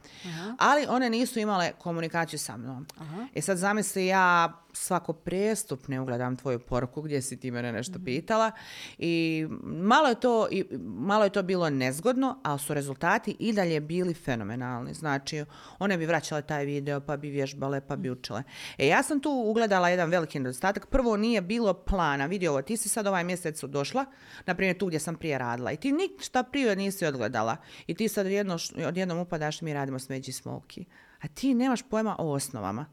Ali one nisu imale komunikaciju sa mnom. Aha. E sad zamisli ja svako prestup ne ugledam tvoju poruku gdje si ti mene nešto pitala i malo je to i malo je to bilo nezgodno, ali su rezultati i dalje bili fenomenalni. Znači, one bi vraćale taj video, pa bi vježbale, pa bi učile. E, ja sam tu ugledala jedan veliki nedostatak. Prvo nije bilo plana. Vidi ovo, ti si sad ovaj mjesec došla, na primjer tu gdje sam prije radila i ti ništa prije nisi odgledala. I ti sad jedno, odjednom upadaš, mi radimo smeđi smoki. A ti nemaš pojma o osnovama.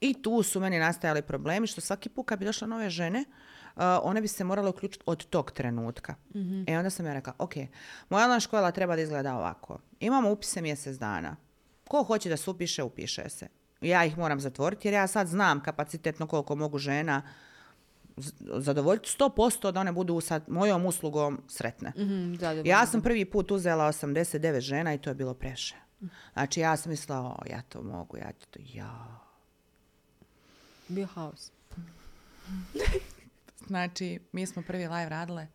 I tu su meni nastajali problemi što svaki put kad bi došle nove žene, uh, one bi se morale uključiti od tog trenutka. E onda sam ja rekla, ok, moja online škola treba da izgleda ovako. Imamo upise mjesec dana. Ko hoće da se upiše, upiše se. Ja ih moram zatvoriti jer ja sad znam kapacitetno koliko mogu žena zadovoljiti 100% da one budu sa mojom uslugom sretne. Mhm, da, da, Ja sam prvi put uzela 89 žena i to je bilo preše. Znači ja sam mislila, o, ja to mogu, ja to, ja. Bio haos. Znači, mi smo prvi live radile.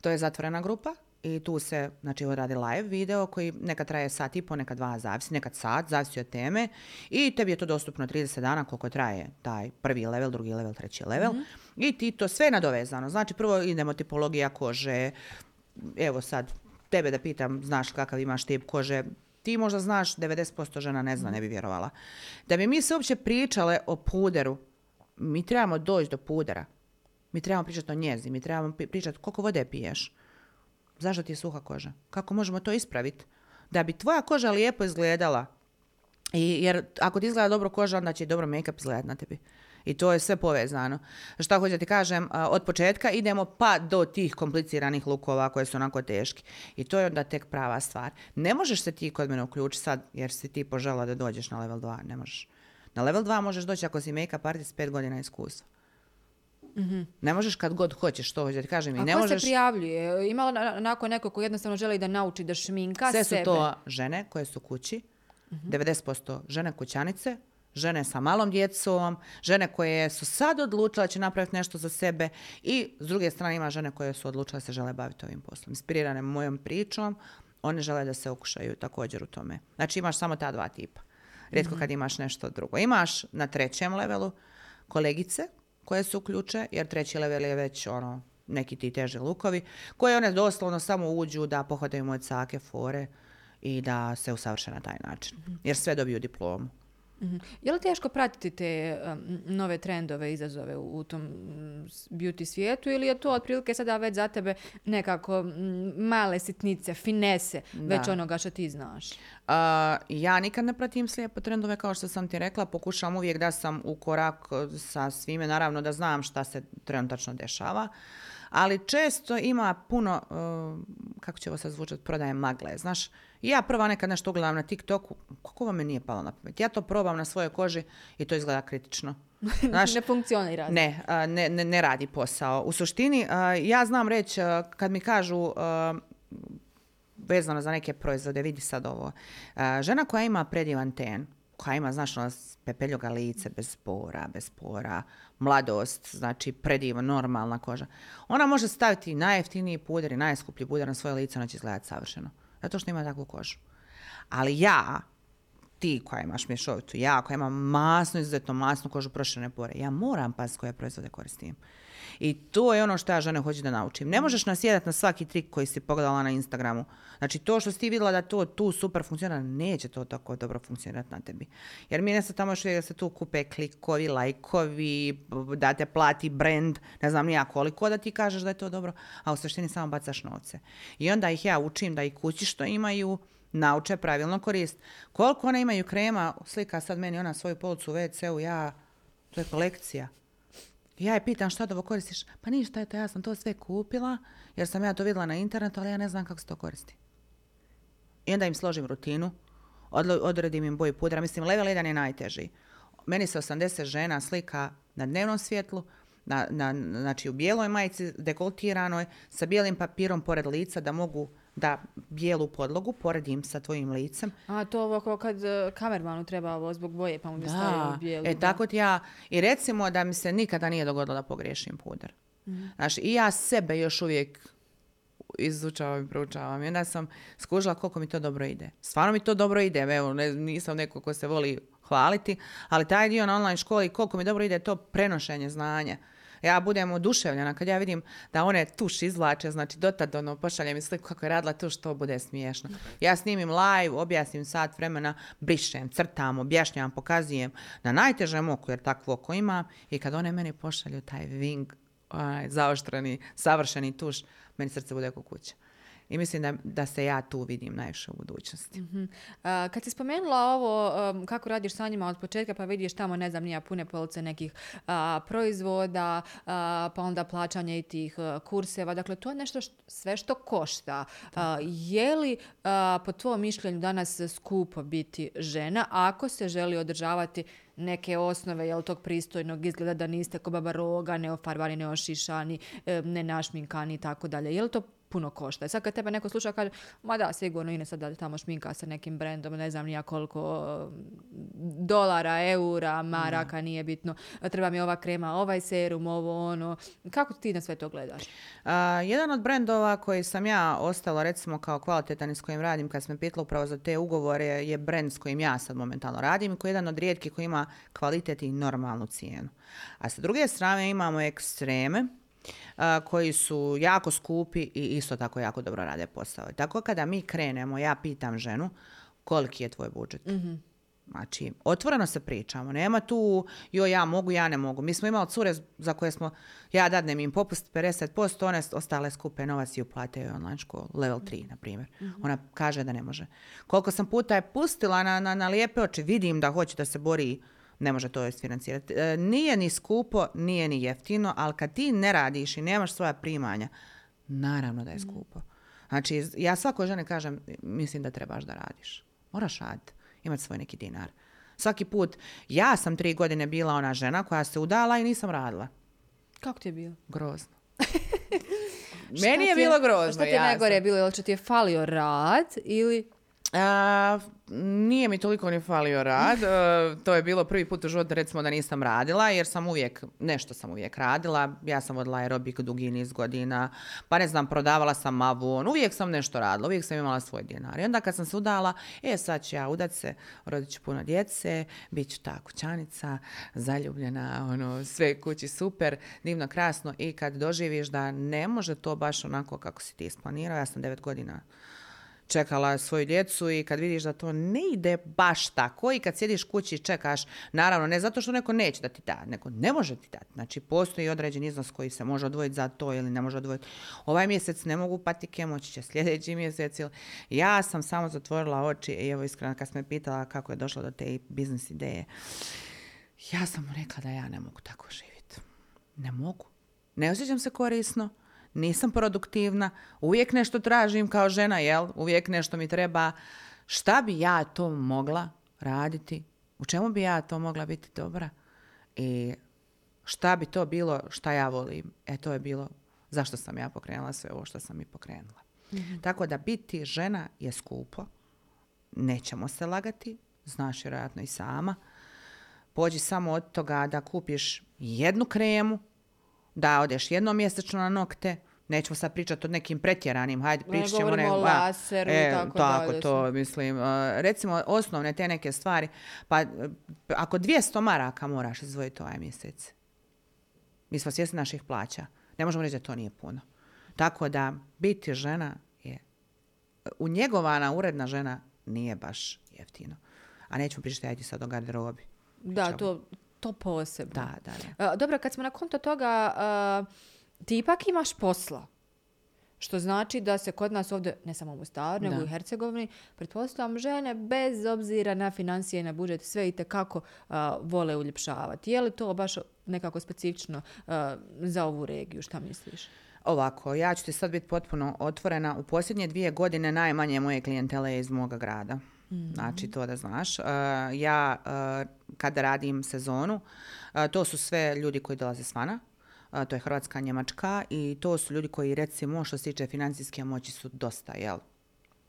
To je zatvorena grupa i tu se, znači, radi live video koji nekad traje sat i po, nekad dva, zavisi, nekad sat, zavisi od teme. I tebi je to dostupno 30 dana koliko traje taj prvi level, drugi level, treći level. I ti to sve je nadovezano. Znači, prvo idemo tipologija kože. Evo sad, tebe da pitam, znaš kakav imaš tip kože, ti možda znaš, 90% žena ne zna, ne bi vjerovala. Da bi mi se uopće pričale o puderu, mi trebamo doći do pudera. Mi trebamo pričati o njezi, mi trebamo pričati koliko vode piješ. Zašto ti je suha koža? Kako možemo to ispraviti? Da bi tvoja koža lijepo izgledala. I, jer ako ti izgleda dobro koža, onda će i dobro make-up izgledati na tebi. I to je sve povezano. Šta hoću ti kažem, od početka idemo pa do tih kompliciranih lukova koje su onako teški. I to je onda tek prava stvar. Ne možeš se ti kod mene uključiti sad jer si ti požela da dođeš na level 2. Ne možeš. Na level 2 možeš doći ako si make-up artist 5 godina iskustva. Ne možeš kad god hoćeš, to hoću da ti kažem. I A ne ko možeš... se prijavljuje? Na- onako neko ko jednostavno želi da nauči da šminka Sve su sebe? to žene koje su kući, 90% žene kućanice, žene sa malom djecom, žene koje su sad odlučile da će napraviti nešto za sebe i s druge strane ima žene koje su odlučile da se žele baviti ovim poslom. Inspirirane mojom pričom, one žele da se okušaju također u tome. Znači imaš samo ta dva tipa. Rijetko kad imaš nešto drugo. Imaš na trećem levelu kolegice koje se uključe, jer treći level je već ono, neki ti teži lukovi, koje one doslovno samo uđu da pohodaju moje cake, fore i da se usavrše na taj način. Jer sve dobiju diplomu. Mhm. Je li teško pratiti te um, nove trendove, izazove u, u tom beauty svijetu ili je to otprilike sada već za tebe nekako male sitnice, finese već Da. onoga što ti znaš? A, ja nikad ne pratim slijepo trendove kao što sam ti rekla, pokušavam uvijek da sam u korak e, sa svime, naravno da znam šta se trenutačno dešava, ali često ima puno, e, kako će ovo sad zvučati, prodaje magle, znaš, ja prva nekad nešto ugledam na TikToku, kako vam me nije palo na pamet, ja to probam na svojoj koži i to izgleda kritično. Znaš, ne funkcionira. ne, ne, ne, ne radi posao. U suštini, ja znam reći, kad mi kažu vezano za neke proizvode, vidi sad ovo, žena koja ima predivan ten, koja ima, znaš, ono, pepeljoga lice, bez pora, bez pora, mladost, znači predivan, normalna koža. Ona može staviti najjeftiniji puder i najskuplji puder na svoje lice, ona će izgledati savršeno. Zato što ima takvu kožu. Ali ja, ti koja imaš mješovitu, ja koja imam masnu, izuzetno masnu kožu proširene pore, ja moram paziti koje proizvode koristim. I to je ono što ja žene hoću da naučim. Ne možeš nasjedati na svaki trik koji si pogledala na Instagramu. Znači to što si ti vidjela da to tu super funkcionira, neće to tako dobro funkcionirati na tebi. Jer mi ne sad tamo uvijek da se tu kupe klikovi, lajkovi, da te plati brand, ne znam nija koliko da ti kažeš da je to dobro, a u suštini samo bacaš novce. I onda ih ja učim da i kući što imaju, nauče pravilno korist. Koliko one imaju krema, slika sad meni ona svoju policu u WC-u, ja, to je kolekcija. Ja je pitam što ovo koristiš? Pa ništa, eto ja sam to sve kupila jer sam ja to vidjela na internetu, ali ja ne znam kako se to koristi. I onda im složim rutinu, odredim im boju pudra. Mislim, level 1 je najteži. Meni se 80 žena slika na dnevnom svjetlu, na, na, znači u bijeloj majici, dekoltiranoj, sa bijelim papirom pored lica da mogu da bijelu podlogu poredim sa tvojim licem. A to ovo kao kad e, kamermanu treba ovo zbog boje pa mu da stavljaju bijelu. e tako ti ja, i recimo da mi se nikada nije dogodilo da pogriješim puder. Znaš, i ja sebe još uvijek izučavam i proučavam. I onda sam skužila koliko mi to dobro ide. Stvarno mi to dobro ide. Evo, ne, nisam neko ko se voli hvaliti, ali taj dio na online školi, koliko mi dobro ide to prenošenje znanja. Ja budem oduševljena kad ja vidim da one tuš izvlače, znači dotad ono pošalje mi sliku kako je radila tuš, to bude smiješno. Ja snimim live, objasnim sat vremena, brišem, crtam, objašnjam, pokazujem na najtežem oku, jer takvo oko ima i kad one meni pošalju taj wing, onaj, zaoštreni, savršeni tuš, meni srce bude oko kuće. I mislim da, da se ja tu vidim najviše u budućnosti. Mhm. A, kad si spomenula ovo um, kako radiš sa njima od početka pa vidiš tamo ne znam nija pune police nekih a, proizvoda a, pa onda plaćanje i tih a, kurseva dakle to je nešto što, sve što košta je li po tvojom mišljenju danas skupo biti žena ako se želi održavati neke osnove jel tog pristojnog izgleda da niste ko baba roga, neofarbani, neošišani, e, nenašminkani i tako dalje. Je li to puno košta. I sad kad tebe neko sluša kaže, ma da, sigurno Ines sad da tamo šminka sa nekim brendom, ne znam nija koliko mm, dolara, eura, maraka, nije bitno. Treba mi ova krema, ovaj serum, ovo ono. Kako ti na sve to gledaš? A, jedan od brendova koji sam ja ostala recimo kao kvalitetan i s kojim radim kad sam pitala upravo za te ugovore je brend s kojim ja sad momentalno radim i koji je jedan od rijetkih koji ima kvalitet i normalnu cijenu. A sa druge strane imamo ekstreme koji su jako skupi i isto tako jako dobro rade posao. Tako kada mi krenemo, ja pitam ženu koliki je tvoj budžet. Znači, otvoreno se pričamo. Nema tu, jo, ja mogu, ja ne mogu. Mi smo imali cure za koje smo, ja dadnem im popust 50%, one ostale skupe novac i uplate joj online školu, level 3, na primjer. Ona kaže da ne može. Koliko sam puta je pustila na, na, na lijepe oči, vidim da hoće da se bori, ne može to isfinancirati. E, nije ni skupo, nije ni jeftino, ali kad ti ne radiš i nemaš svoja primanja, naravno da je skupo. Znači, ja svakoj ženi kažem, mislim da trebaš da radiš. Moraš raditi, imati svoj neki dinar. Svaki put, ja sam tri godine bila ona žena koja se udala i nisam radila. Kako ti je bilo? Grozno. Meni je ti bilo grozno. Šta ti je najgore sam- bilo? Jel će ti je falio rad ili... A, nije mi toliko ni falio rad. E, to je bilo prvi put u životu recimo da nisam radila jer sam uvijek, nešto sam uvijek radila. Ja sam vodila aerobik dugi niz godina. Pa ne znam, prodavala sam avon. Uvijek sam nešto radila. Uvijek sam imala svoj dinar. I onda kad sam se udala, e sad ću ja udat se, rodit ću puno djece, bit ću ta kućanica, zaljubljena, ono, sve kući super, divno, krasno. I kad doživiš da ne može to baš onako kako si ti isplanirao, ja sam devet godina čekala svoju djecu i kad vidiš da to ne ide baš tako i kad sjediš kući i čekaš, naravno ne zato što neko neće da ti da, neko ne može ti dati. Znači postoji određen iznos koji se može odvojiti za to ili ne može odvojiti. Ovaj mjesec ne mogu patike, moći će sljedeći mjesec. Ili... Ja sam samo zatvorila oči i evo iskreno kad sam me pitala kako je došlo do te biznis ideje, ja sam mu rekla da ja ne mogu tako živjeti. Ne mogu. Ne osjećam se korisno, nisam produktivna, uvijek nešto tražim kao žena, jel? Uvijek nešto mi treba. Šta bi ja to mogla raditi? U čemu bi ja to mogla biti dobra? I šta bi to bilo šta ja volim? E to je bilo zašto sam ja pokrenula sve ovo što sam i pokrenula. Tako da biti žena je skupo. Nećemo se lagati, znaš vjerojatno i sama. Pođi samo od toga da kupiš jednu kremu, da odeš jednom mjesečno na nokte, nećemo sad pričati o nekim pretjeranim, hajde Ne pričat ćemo govorimo o laseru i e, tako tako dalje, to mislim. a, recimo osnovne te neke stvari, pa e, ako 200 maraka moraš izdvojiti ovaj mjesec, mi smo svjesni naših plaća, ne možemo reći da to nije puno. Tako da biti žena je, unjegovana uredna žena nije baš jeftino. A nećemo pričati ajde sad o garderobi. Da, to, to posebno. Da, da, da. A, dobro, kad smo na konto toga, a, ti ipak imaš posla. Što znači da se kod nas ovdje, ne samo u Mostaru, nego i u Hercegovini, pretpostavljam žene bez obzira na financije i na budžet, sve i tekako vole uljepšavati. Je li to baš nekako specifično za ovu regiju? Šta misliš? Ovako, ja ću ti sad biti potpuno otvorena. U posljednje dvije godine najmanje moje klijentele je iz moga grada. Znači, to da znaš. E, ja, e, kada radim sezonu, e, to su sve ljudi koji dolaze s vana. To je Hrvatska, Njemačka i to su ljudi koji, recimo, što se tiče financijske moći su dosta, jel?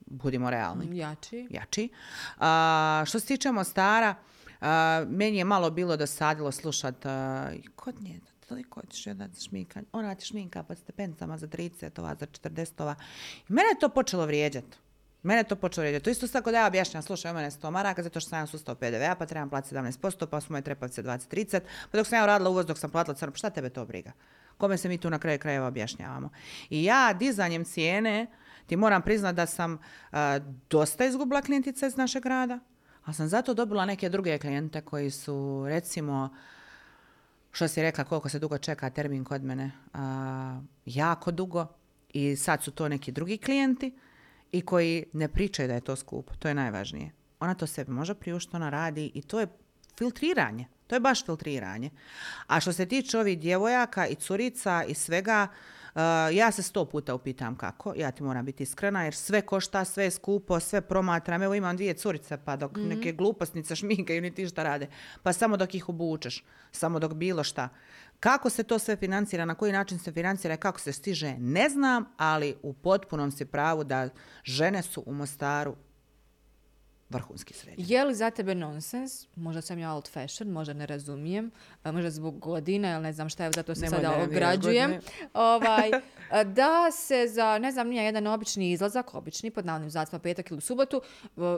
Budimo realni Jači? jači. A, što se tiče Mostara, meni je malo bilo dosadilo slušat kod nje toliko ćeš za šminkanje. Ona ti šminka pod stepencama za 30, ova za 40, ova. I mene je to počelo vrijeđati. Mene to počelo vrijeđati. To isto tako da ja objašnjam, slušaj, u mene je 100 maraka, zato što sam ja sustav PDV-a, pa trebam platiti 17%, pa su moje trepavice 20-30, pa dok sam ja radila uvoz, dok sam platila crno, šta tebe to briga? Kome se mi tu na kraju krajeva objašnjavamo? I ja dizanjem cijene, ti moram priznati da sam dosta izgubila klijentica iz našeg grada, ali sam zato dobila neke druge klijente koji su, recimo, što si rekla, koliko se dugo čeka termin kod mene, jako dugo i sad su to neki drugi klijenti i koji ne pričaju da je to skupo, to je najvažnije. Ona to sebi može priuštiti, ona radi i to je filtriranje. To je baš filtriranje. A što se tiče ovih djevojaka i curica i svega, uh, ja se sto puta upitam kako, ja ti moram biti iskrena, jer sve košta, sve je skupo, sve promatram. Evo imam dvije curice, pa dok neke gluposnice šminkaju, niti šta rade. Pa samo dok ih obučeš, samo dok bilo šta. Kako se to sve financira, na koji način se financira i kako se stiže, ne znam, ali u potpunom si pravu da žene su u Mostaru vrhunski srednji. Je li za tebe nonsens? Možda sam ja old fashion, možda ne razumijem, možda zbog godine, ali ne znam šta je, zato se sada ograđujem. Ovaj, da se za, ne znam, nije jedan obični izlazak, obični, pod navodnim znacima petak ili subotu,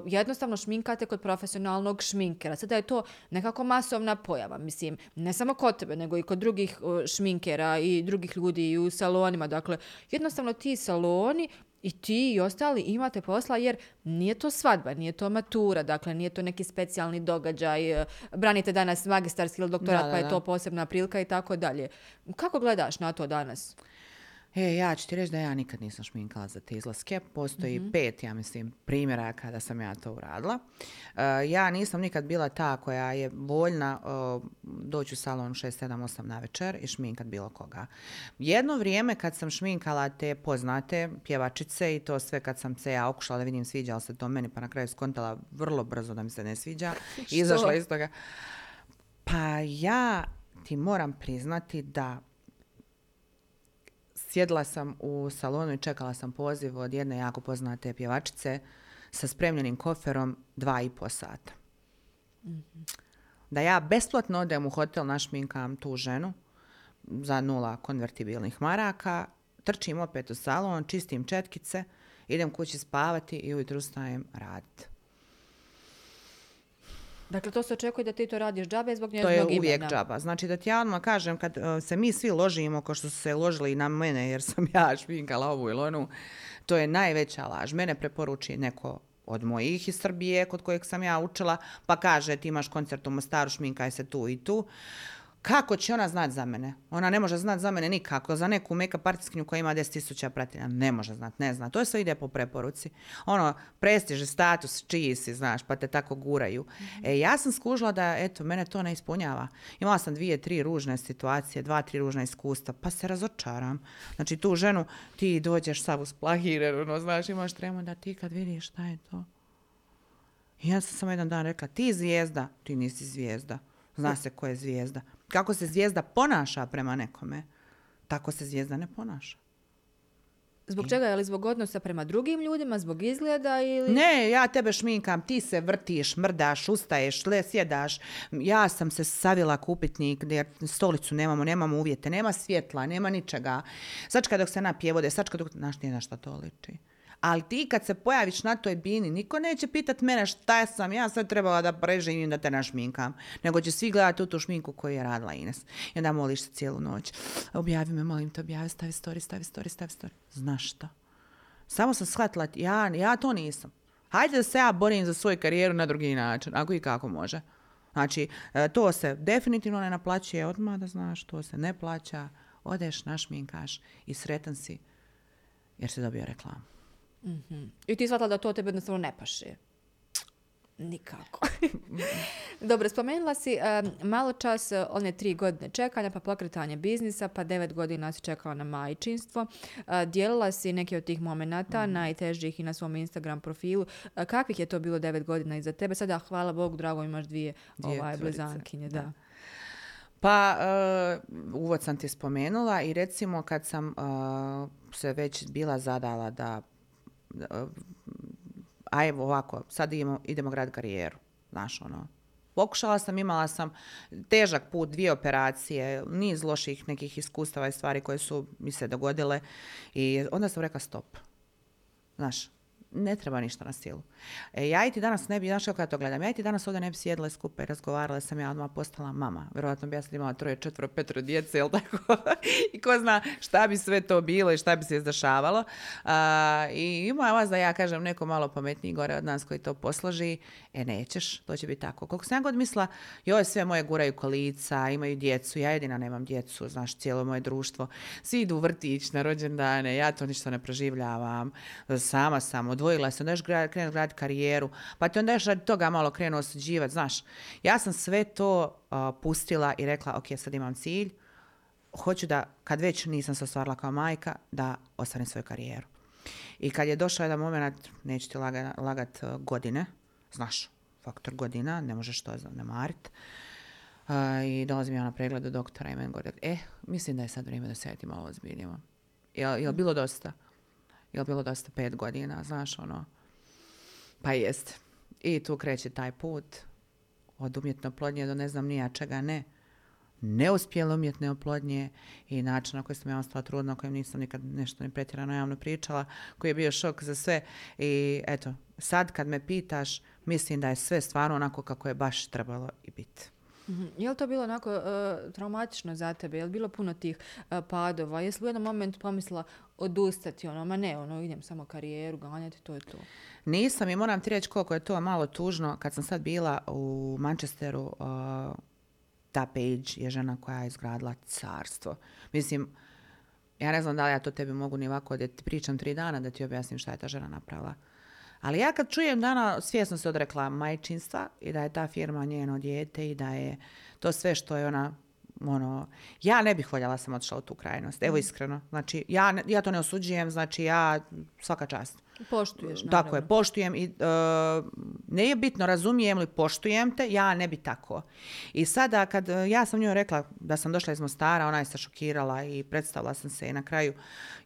jednostavno šminkate kod profesionalnog šminkera. Sada je to nekako masovna pojava, mislim, ne samo kod tebe, nego i kod drugih šminkera i drugih ljudi i u salonima. Dakle, jednostavno ti saloni i ti i ostali imate posla jer nije to svadba, nije to matura, dakle nije to neki specijalni događaj, e, branite danas magistarski ili doktorat Da, da, pa je to posebna prilika i tako dalje. Kako gledaš na to danas? E, ja ću ti reći da ja nikad nisam šminkala za te izlaske. Postoji pet, ja mislim, primjera kada sam ja to uradila. E, ja nisam nikad bila ta koja je voljna e, doći u salon u 6, 7, 8 na večer i šminkat bilo koga. Jedno vrijeme kad sam šminkala te poznate pjevačice i to sve kad sam se ja okušala da vidim sviđa li se to meni, pa na kraju skontala vrlo brzo da mi se ne sviđa. Izašla iz toga. Pa ja ti moram priznati da sjedila sam u salonu i čekala sam poziv od jedne jako poznate pjevačice sa spremljenim koferom dva i po sata. Da ja besplatno odem u hotel, našminkam tu ženu za nula konvertibilnih maraka, trčim opet u salon, čistim četkice, idem kući spavati i ujutro ustajem raditi. Dakle, to se očekuje da ti to radiš džabe zbog To njezinog je uvijek imena. džaba. Znači da ti ja odmah kažem, kad e, se mi svi ložimo, kao što su se ložili i na mene, jer sam ja šminkala ovu ili onu, to je najveća laž. Mene preporuči neko od mojih iz Srbije, kod kojeg sam ja učila, pa kaže ti imaš koncert u Mostaru, šminkaj se tu i tu. Kako će ona znat za mene? Ona ne može znat za mene nikako. Za neku make-up artistkinju koja ima 10.000 pratitelja. Ne može znat, ne zna. To sve ide po preporuci. Ono, prestiž, status, čiji si, znaš, pa te tako guraju. E, ja sam skužila da, eto, mene to ne ispunjava. Imala sam dvije, tri ružne situacije, dva, tri ružna iskustva, pa se razočaram. Znači, tu ženu, ti dođeš sav usplahiren, ono, znaš, imaš tremu da ti kad vidiš šta je to. I ja sam samo jedan dan rekla, ti zvijezda, ti nisi zvijezda. Zna se ko je zvijezda. Kako se zvijezda ponaša prema nekome, tako se zvijezda ne ponaša. Zbog čega? Je li zbog odnosa prema drugim ljudima, zbog izgleda ili... Ne, ja tebe šminkam, ti se vrtiš, mrdaš, ustaješ, le, sjedaš. Ja sam se savila kupitnik, jer stolicu nemamo, nemamo uvjete, nema svjetla, nema ničega. Sačka dok se napije vode, sačka dok... Znaš, nije na šta to liči. Ali ti kad se pojaviš na toj bini, niko neće pitat mene šta sam ja sad trebala da preživim da te našminkam. Nego će svi gledati u tu šminku koju je radila Ines. I onda moliš se cijelu noć. Objavi me, molim te, objavi, stavi story, stavi story, stavi story. Znaš šta? Samo sam shvatila, ja, ja to nisam. Hajde da se ja borim za svoju karijeru na drugi način, ako i kako može. Znači, e, to se definitivno ne naplaćuje odmah da znaš, to se ne plaća. Odeš, našminkaš i sretan si jer si dobio reklamu. I ti shvatila da to tebe jednostavno ne paše? Nikako. Dobro, spomenula si em, malo čas e, one tri godine čekanja, pa pokretanje biznisa, pa devet godina si čekala na majčinstvo. E, dijelila si neke od tih momenata, Mhm. najtežih i na svom Instagram profilu. E, kakvih je to bilo devet godina iza tebe? Sada, hvala Bogu, drago, imaš dvije, Dvije ovaj, blizankinje. Da. Pa, e, uvod sam ti spomenula i recimo kad sam se već bila zadala da, da, a evo ovako, sad idemo, idemo grad karijeru, znaš ono, Pokušala sam, imala sam težak put, dvije operacije, niz loših nekih iskustava i stvari koje su mi se dogodile i onda sam rekla stop. Znaš, ne treba ništa na silu. E, ja i ti danas ne bi, znaš kako ja to gledam, ja i ti danas ovdje ne bi sjedila skupa i razgovarala, sam ja odmah postala mama. Vjerojatno bi ja sad imala troje, četvro, petro djece, jel tako? I ko zna šta bi sve to bilo i šta bi se izdešavalo. I ima vas da ja kažem neko malo pametniji gore od nas koji to posloži, e nećeš, to će biti tako. Koliko sam ja god mislila, joj sve moje guraju kolica, imaju djecu, ja jedina nemam djecu, znaš, cijelo moje društvo. Svi idu u vrtić na rođendane, ja to ništa ne proživljavam, sama sam, odvojila sam, da još krenuti graditi karijeru, pa ti onda još radi toga malo krenuo osuđivati, znaš. Ja sam sve to pustila i rekla, ok, sad imam cilj, hoću da, kad već nisam se ostvarila kao majka, da ostvarim svoju karijeru. I kad je došao jedan moment, neću ti lagat, lagat godine, znaš, faktor godina, ne možeš to zanemarit. Uh, I dolazim ja na pregled do doktora i meni govori, e, mislim da je sad vrijeme da se malo ozbiljimo. Jel, jel bilo dosta? Jel bilo dosta pet godina, znaš, ono, pa jest. I tu kreće taj put od umjetne oplodnje do ne znam nija čega ne. Neuspjele umjetne oplodnje i način na koji sam ja ostala trudna, o kojem nisam nikad nešto ni pretjerano javno pričala, koji je bio šok za sve. I eto, sad kad me pitaš, mislim da je sve stvarno onako kako je baš trebalo i biti. Mhm. Je li to bilo onako uh, traumatično za tebe? Je li bilo puno tih uh, padova? Jesi u jednom momentu pomislila odustati ono, ma ne, ono, idem samo karijeru, ganjati, to je to. Nisam i moram ti reći koliko je to malo tužno. Kad sam sad bila u Manchesteru, uh, ta Page je žena koja je izgradila carstvo. Mislim, ja ne znam da li ja to tebi mogu ni ovako da ti pričam tri dana da ti objasnim šta je ta žena napravila. Ali ja kad čujem dana, svjesno se odrekla majčinstva i da je ta firma njeno dijete i da je to sve što je ona ono, ja ne bih voljela sam otišla u tu krajnost, evo mm. iskreno. Znači, ja, ja to ne osuđujem, znači ja, svaka čast. Poštuješ, naravno. Tako je, poštujem i uh, ne je bitno razumijem li poštujem te, ja ne bi tako. I sada kad uh, ja sam njoj rekla da sam došla iz Mostara, ona je se šokirala i predstavila sam se i na kraju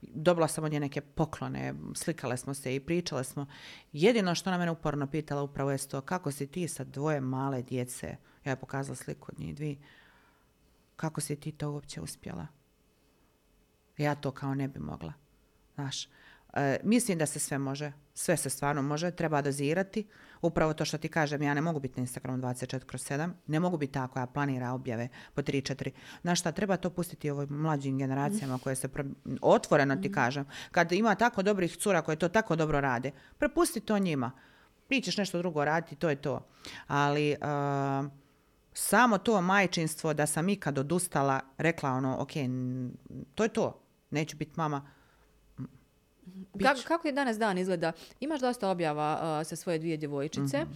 dobila sam od nje neke poklone, slikale smo se i pričale smo. Jedino što ona mene uporno pitala upravo je to kako si ti sa dvoje male djece, ja je pokazala sliku od njih dvije, kako si ti to uopće uspjela? Ja to kao ne bi mogla. Znaš, e, mislim da se sve može. Sve se stvarno može. Treba dozirati. Upravo to što ti kažem, ja ne mogu biti na Instagramu 24 kroz 7. Ne mogu biti tako, ja planira objave po 3-4. Znaš šta, treba to pustiti ovoj mlađim generacijama koje se... Otvoreno ti kažem. Kad ima tako dobrih cura koje to tako dobro rade, prepusti to njima. Ti nešto drugo raditi, to je to. Ali... Uh, samo to majčinstvo da sam ikad odustala, rekla ono, ok, to je to, neću biti mama. Kako, kako je danas dan izgleda? Imaš dosta objava sa svoje dvije djevojčice. mm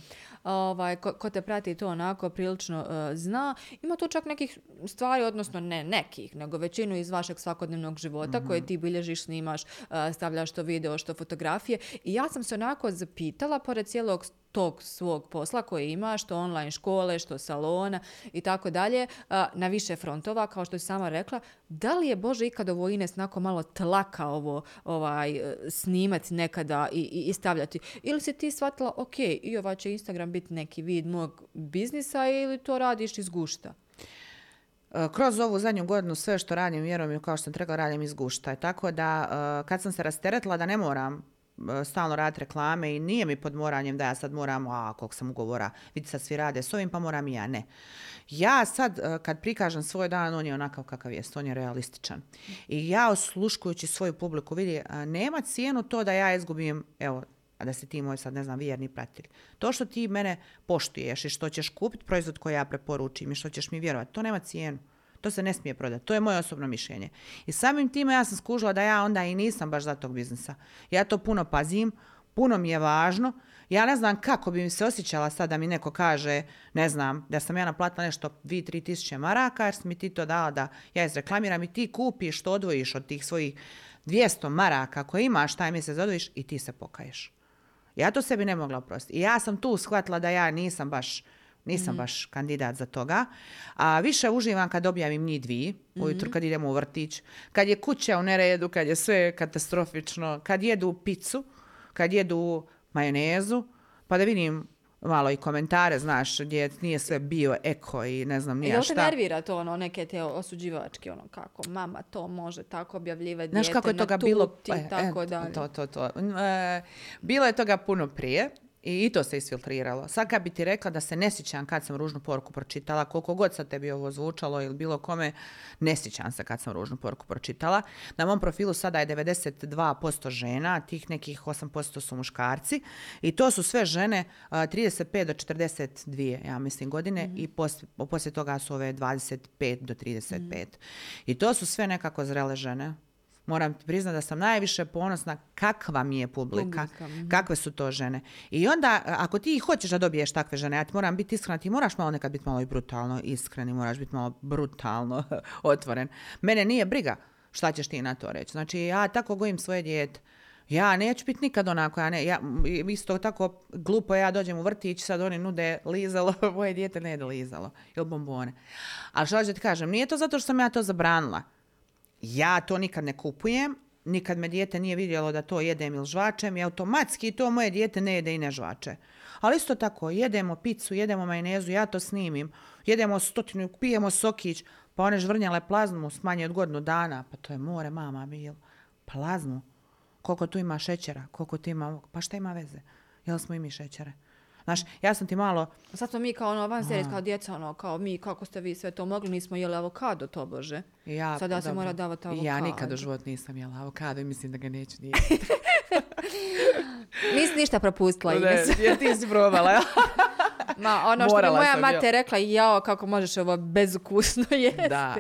Ovaj, ko, te prati to onako prilično zna. Ima tu čak nekih stvari, odnosno ne nekih, nego većinu iz vašeg svakodnevnog života mm koje mhm. ti bilježiš, snimaš, stavljaš to video, što fotografije. I ja sam se onako zapitala, pored cijelog tog svog posla koji ima, što online škole, što salona i tako dalje, na više frontova, kao što si sama rekla, da li je Bože ikad ovo Ines nako malo tlaka ovo ovaj, e, snimati nekada i, i, stavljati? Ili si ti shvatila, ok, i ova će Instagram biti neki vid mog biznisa ili to radiš iz gušta? E, kroz ovu zadnju godinu sve što radim, vjerujem, kao što sam rekla, radim iz gušta. Tako da e, kad sam se rasteretila da ne moram stalno raditi reklame i nije mi pod moranjem da ja sad moram, a koliko sam ugovora, vidi sad svi rade s ovim, pa moram i ja, ne. Ja sad, e, kad prikažem svoj dan, on je onakav kakav jest, on je realističan. I ja osluškujući svoju publiku, vidi, nema cijenu to da ja izgubim, evo, a da se ti moj sad, ne znam, vjerni pratitelj. To što ti mene poštuješ i što ćeš kupiti proizvod koji ja preporučim i što ćeš mi vjerovati, to nema cijenu. To se ne smije prodati. To je moje osobno mišljenje. I samim time ja sam skužila da ja onda i nisam baš za tog biznisa. Ja to puno pazim, puno mi je važno. Ja ne znam kako bi mi se osjećala sad da mi neko kaže, ne znam, da sam ja naplatila nešto 2-3 tisuće maraka, jer mi ti to dala da ja izreklamiram i ti kupiš, to odvojiš od tih svojih 200 maraka koje imaš, taj mjesec odvojiš i ti se pokaješ. Ja to sebi ne mogla oprostiti. I ja sam tu shvatila da ja nisam baš nisam mhm. baš kandidat za toga. A više uživam kad objavim njih dvije, ujutro mhm. kad idemo u vrtić, kad je kuća u neredu, kad je sve katastrofično, kad jedu picu, kad jedu majonezu, pa da vidim malo i komentare, znaš, gdje nije sve bio eko i ne znam nija Jel šta. te nervira to ono neke te osuđivačke ono kako mama to može tako objavljivati Znaš kako je na toga bilo? tuti e, tako e, dalje. To, to, to. E, bilo je toga puno prije. I, I to se isfiltriralo. Sad kad bi ti rekla da se ne sjećam kad sam ružnu poruku pročitala, koliko god sad tebi ovo zvučalo ili bilo kome, ne sjećam se kad sam ružnu poruku pročitala. Na mom profilu sada je 92% žena, tih nekih 8% su muškarci i to su sve žene a, 35 do 42, ja mislim, godine i poslije, poslije toga su ove 25 do 35. I to su sve nekako zrele žene. Moram ti priznati da sam najviše ponosna kakva mi je publika, Publika, mhm. kakve su to žene. I onda, a- ako ti hoćeš da dobiješ takve žene, ja ti moram biti iskrena, ti moraš malo nekad biti malo i brutalno iskren i moraš biti malo brutalno otvoren. Mene nije briga šta ćeš ti na to reći. Znači, ja tako gojim svoje dijete. Ja neću biti nikad onako, ja, ne, ja isto tako glupo ja dođem u vrtić, sad oni nude lizalo, moje dijete ne jede lizalo ili bombone. Ali što ću ti kažem, nije to zato što sam ja to zabranila. Ja to nikad ne kupujem, nikad me dijete nije vidjelo da to jedem ili žvačem i automatski to moje dijete ne jede i ne žvače. Ali isto tako, jedemo picu, jedemo majonezu, ja to snimim, jedemo stotinu, pijemo sokić, pa one žvrnjale plazmu s od godinu dana, pa to je more, mama, bil. Plazmu. Koliko tu ima šećera, koliko tu ima, pa šta ima veze? Jel smo i mi šećere? Znaš, ja sam ti malo, Sad smo mi kao ono van serije, kao djeca, ono, kao mi, kako ste vi sve to mogli, nismo jeli avokado, to bože. ja, Sada se mora davati Ja avokado. nikad u život nisam jela avokado i mislim da ga neću nije. Nisi ništa propustila, Ines. Jer ti si probala? Ma, ono što bi moja mate jel? rekla, jao, kako možeš ovo bezukusno jesti. Da.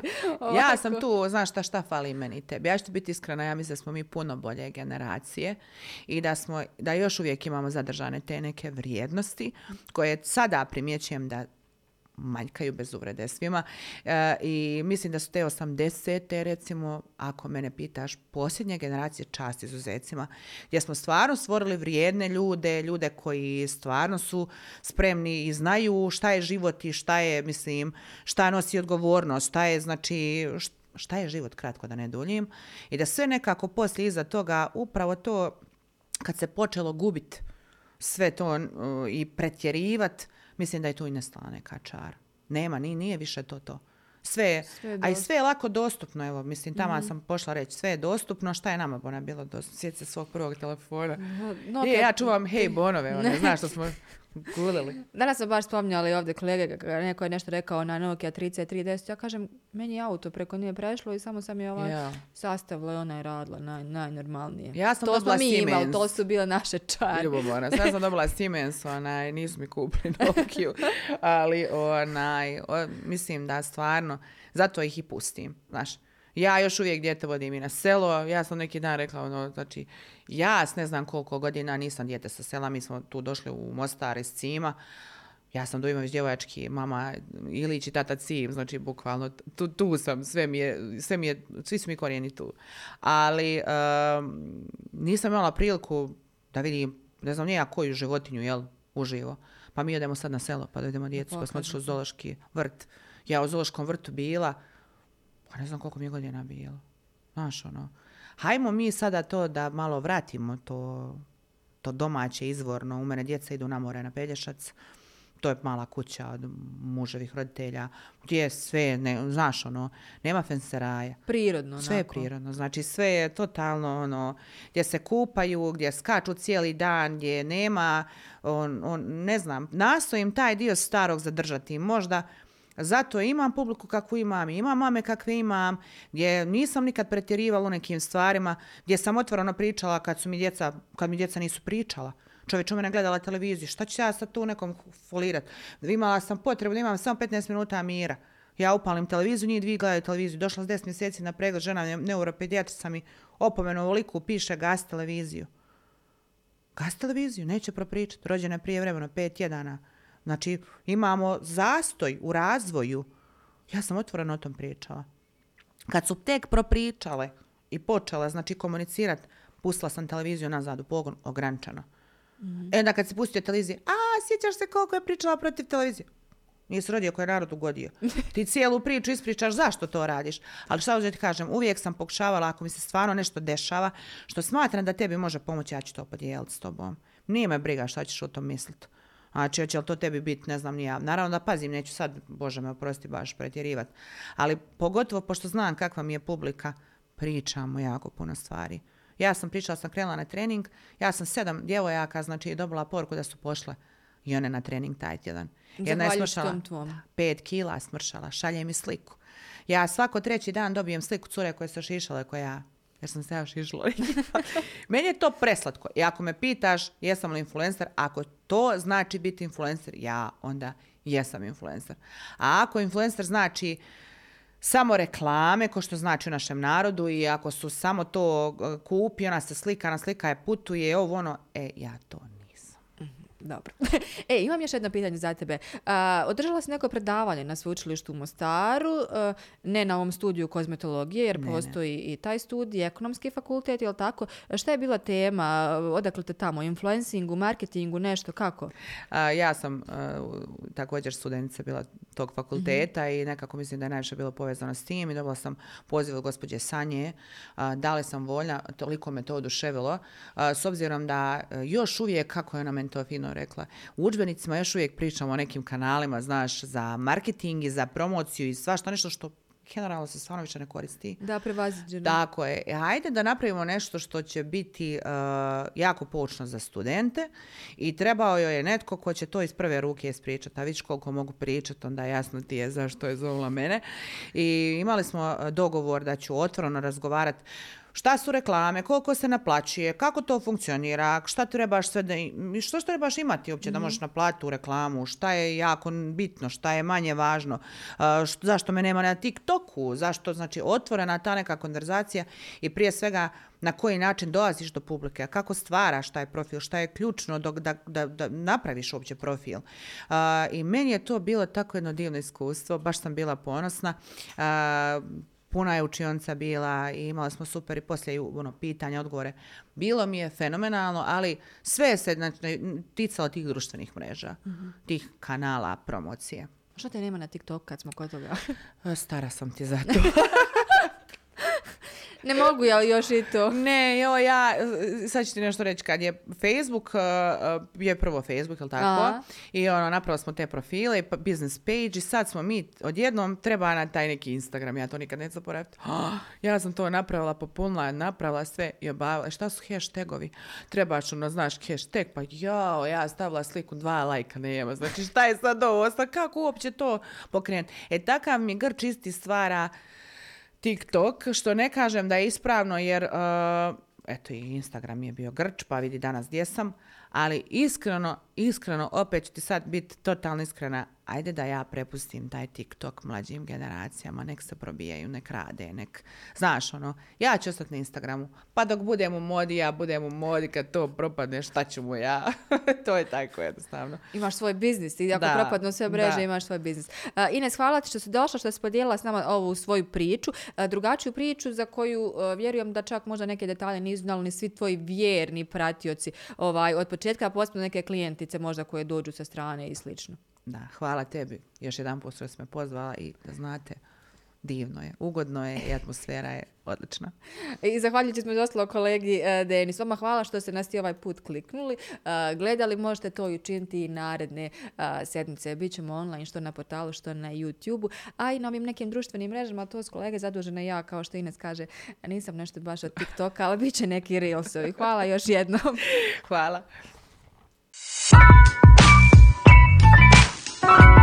Ja sam tu, znaš šta, šta fali meni tebi. Ja ću ti biti iskrena, ja mislim da smo mi puno bolje generacije i da smo, da još uvijek imamo zadržane te neke vrijednosti koje sada primjećujem da manjkaju bez uvrede svima. E, I mislim da su te 80. recimo, ako mene pitaš, posljednje generacije čast izuzecima, gdje smo stvarno stvorili vrijedne ljude, ljude koji stvarno su spremni i znaju šta je život i šta je, mislim, šta nosi odgovornost, šta je, znači, št- šta je život, kratko da ne duljim. I da sve nekako poslije iza toga, upravo to, kad se počelo gubit sve to uh, i pretjerivat, mislim da je tu i nestala neka čara. Nema, ni, nije više to to. Sve je, Sve je a i sve je lako dostupno, evo, mislim, tamo sam pošla reći, sve je dostupno, šta je nama Bona bilo dostupno? Sjeti se svog prvog telefona. No, je, kad- ja čuvam hej bonove, one, znaš što smo gulili. Danas smo baš spominjali ovdje kolege, neko je nešto rekao na Nokia 3310, ja kažem, meni je auto preko nije prešlo i samo sam je ovaj Ja. sastavila i ona je radila naj, najnormalnije. Ja sam to smo dobila mi imali, to su bile naše čari. Ljubomora. Sad sam dobila Siemens, onaj, nisu mi kupili Nokiju, ali onaj, o, mislim da stvarno, zato ih i pustim, znaš. Ja još uvijek dijete vodim i na selo, ja sam neki dan rekla, ono, znači, ja s ne znam koliko godina nisam dijete sa sela, mi smo tu došli u Mostar iz Cima, ja sam Dujmović djevojački, mama Ilić i tata Cim, znači bukvalno tu, tu sam, sve mi je, sve mi je, svi su mi korijeni tu. Ali em, nisam imala priliku da vidim, ne znam nija koju životinju, jel, uživo. Pa mi idemo sad na selo, pa da idemo djecu, pa smo otišli u zoološki vrt. Ja u zoološkom vrtu bila, pa ne znam koliko mi je godina bilo. Znaš, ono, hajmo mi sada to da malo vratimo to, to domaće izvorno. U mene djeca idu na more na Pelješac. To je mala kuća od muževih roditelja. Gdje je sve, ne, znaš, ono, nema fenseraja. Prirodno, Sve je onako. prirodno, znači sve je totalno ono, gdje se kupaju, gdje skaču cijeli dan, gdje nema, on, on, ne znam, nastojim taj dio starog zadržati. Možda zato imam publiku kakvu imam, imam mame kakve imam, gdje nisam nikad pretjerivala u nekim stvarima, gdje sam otvoreno pričala kad su mi djeca, kad mi djeca nisu pričala. Čovječ u mene gledala televiziju, šta ću ja sad tu nekom folirat? Imala sam potrebu da imam samo 15 minuta mira. Ja upalim televiziju, njih dvije gledaju televiziju. Došla s 10 mjeseci na pregled, žena ne- neuropedijatrica mi opomenu ovoliku piše gas televiziju. Gas televiziju, neće propričati. Rođena je prije vremena, pet tjedana. Znači, imamo zastoj u razvoju. Ja sam otvoreno o tom pričala. Kad su tek propričale i počele, znači, komunicirati, pustila sam televiziju nazad u pogon, ograničeno. E onda kad se pustio televizije, a, sjećaš se koliko je pričala protiv televizije? Nije se rodio koji je narod ugodio. Ti cijelu priču ispričaš zašto to radiš. Ali šta hoću ti kažem, uvijek sam pokušavala ako mi se stvarno nešto dešava, što smatram da tebi može pomoći, ja ću to podijeliti s tobom. Nije me briga šta ćeš o tom misliti. Znači, hoće li to tebi biti, ne znam ni ja. Naravno da pazim, neću sad, bože me oprosti, baš pretjerivat. Ali pogotovo, pošto znam kakva mi je publika, pričamo jako puno stvari. Ja sam pričala, sam krenula na trening, ja sam sedam djevojaka, znači, dobila poruku da su pošle i one na trening taj tjedan. Jedna je smršala pet kila, smršala, šalje mi sliku. Ja svako treći dan dobijem sliku cure koje su šišale koja ja jer sam se ja šišla. Meni je to preslatko. I ako me pitaš jesam li influencer, ako to znači biti influencer, ja onda jesam influencer. A ako influencer znači samo reklame, ko što znači u našem narodu i ako su samo to e, kupi, ona se slika, na slika je putuje, ovo ono, e, ja to. Dobro. e, imam još jedno pitanje za tebe. Održala si neko predavanje na sveučilištu u Mostaru, a, ne na ovom studiju kozmetologije, jer postoji i taj studij, ekonomski fakultet, jel tako? Šta je bila tema? Odakle te tamo? Influencingu, marketingu, nešto? Kako? A, ja sam a, u- također studentica bila tog fakulteta i nekako mislim da je najviše bilo povezano s tim i dobila sam poziv od gospođe Sanje. A, da li sam voljna, toliko me to oduševilo. S obzirom da e, još uvijek, kako je ona meni to fino rekla, u udžbenicima još uvijek pričamo o nekim kanalima, znaš, za marketing i za promociju i svašta nešto što generalno se stvarno više ne koristi. Da, prevaziđeno. Tako je. E, Hajde da napravimo nešto što će biti uh, jako poučno za studente i trebao joj je netko ko će to iz prve ruke ispričati. A vidiš koliko mogu pričati, onda jasno ti je zašto je zovla mene. I imali smo uh, dogovor da ću otvoreno razgovarati Šta su reklame, koliko se naplaćuje, kako to funkcionira, šta trebaš sve da, i- što trebaš imati uopće da možeš naplatiti u reklamu, šta je jako bitno, šta je manje važno, a, št- zašto me nema na TikToku, zašto, znači, otvorena ta neka konverzacija i prije svega na koji način dolaziš do publike, kako stvaraš taj profil, šta je ključno dok, da, da, da napraviš uopće profil. A, I meni je to bilo tako jedno divno iskustvo, baš sam bila ponosna. A, puna je učionica bila i imali smo super i poslije ono, pitanja, odgovore. Bilo mi je fenomenalno, ali sve je se znači, ticalo tih društvenih mreža, tih kanala promocije. Šta te nema na TikTok kad smo kod toga? Stara sam ti za to. Ne mogu ja još i to. ne, jo, ja, sad ću ti nešto reći, kad je Facebook, e, e, je prvo Facebook, jel tako? Aha. I ono, napravili smo te profile, pa- business page i sad smo mi, odjednom treba na taj neki Instagram, ja to nikad neću zaboraviti. ja sam to napravila, popunila, napravila sve i obavila. Šta su hashtagovi? Trebaš ono, znaš, hashtag, pa jao, ja stavila sliku, dva lajka nema. Znači, šta je sad ovo? Kako uopće to pokrenuti? E, takav mi grč isti stvara TikTok, što ne kažem da je ispravno jer, uh, eto i Instagram je bio grč, pa vidi danas gdje sam, ali iskreno, iskreno, opet ću ti sad biti totalno iskrena, ajde da ja prepustim taj TikTok mlađim generacijama, nek se probijaju, nek rade, nek, znaš ono, ja ću ostati na Instagramu, pa dok budem u modi, ja budem u modi, kad to propadne, šta ću mu ja, to je tako jednostavno. Imaš svoj biznis i ako Da, propadnu sve mreže da. imaš svoj biznis. A, Ines, hvala ti što si došla, što si podijelila s nama ovu svoju priču, a, drugačiju priču za koju a, vjerujem da čak možda neke detalje nisu znali ni svi tvoji vjerni pratioci ovaj, od početka, a posebno neke klijentice možda koje dođu sa strane i slično. Da, hvala tebi. Još jedan put što me pozvala i da znate, divno je, ugodno je i atmosfera je odlična. I zahvaljujući smo ostalo kolegi uh, Denis. Vama hvala što ste nas i ovaj put kliknuli. Uh, gledali možete to i učiniti i naredne uh, sedmice. Bićemo online što na portalu, što na YouTube-u, a i na ovim nekim društvenim mrežama. To s kolege zadužena ja, kao što Ines kaže, nisam nešto baš od TikToka, ali bit će neki reelsovi. Hvala još jednom. Hvala. Bye.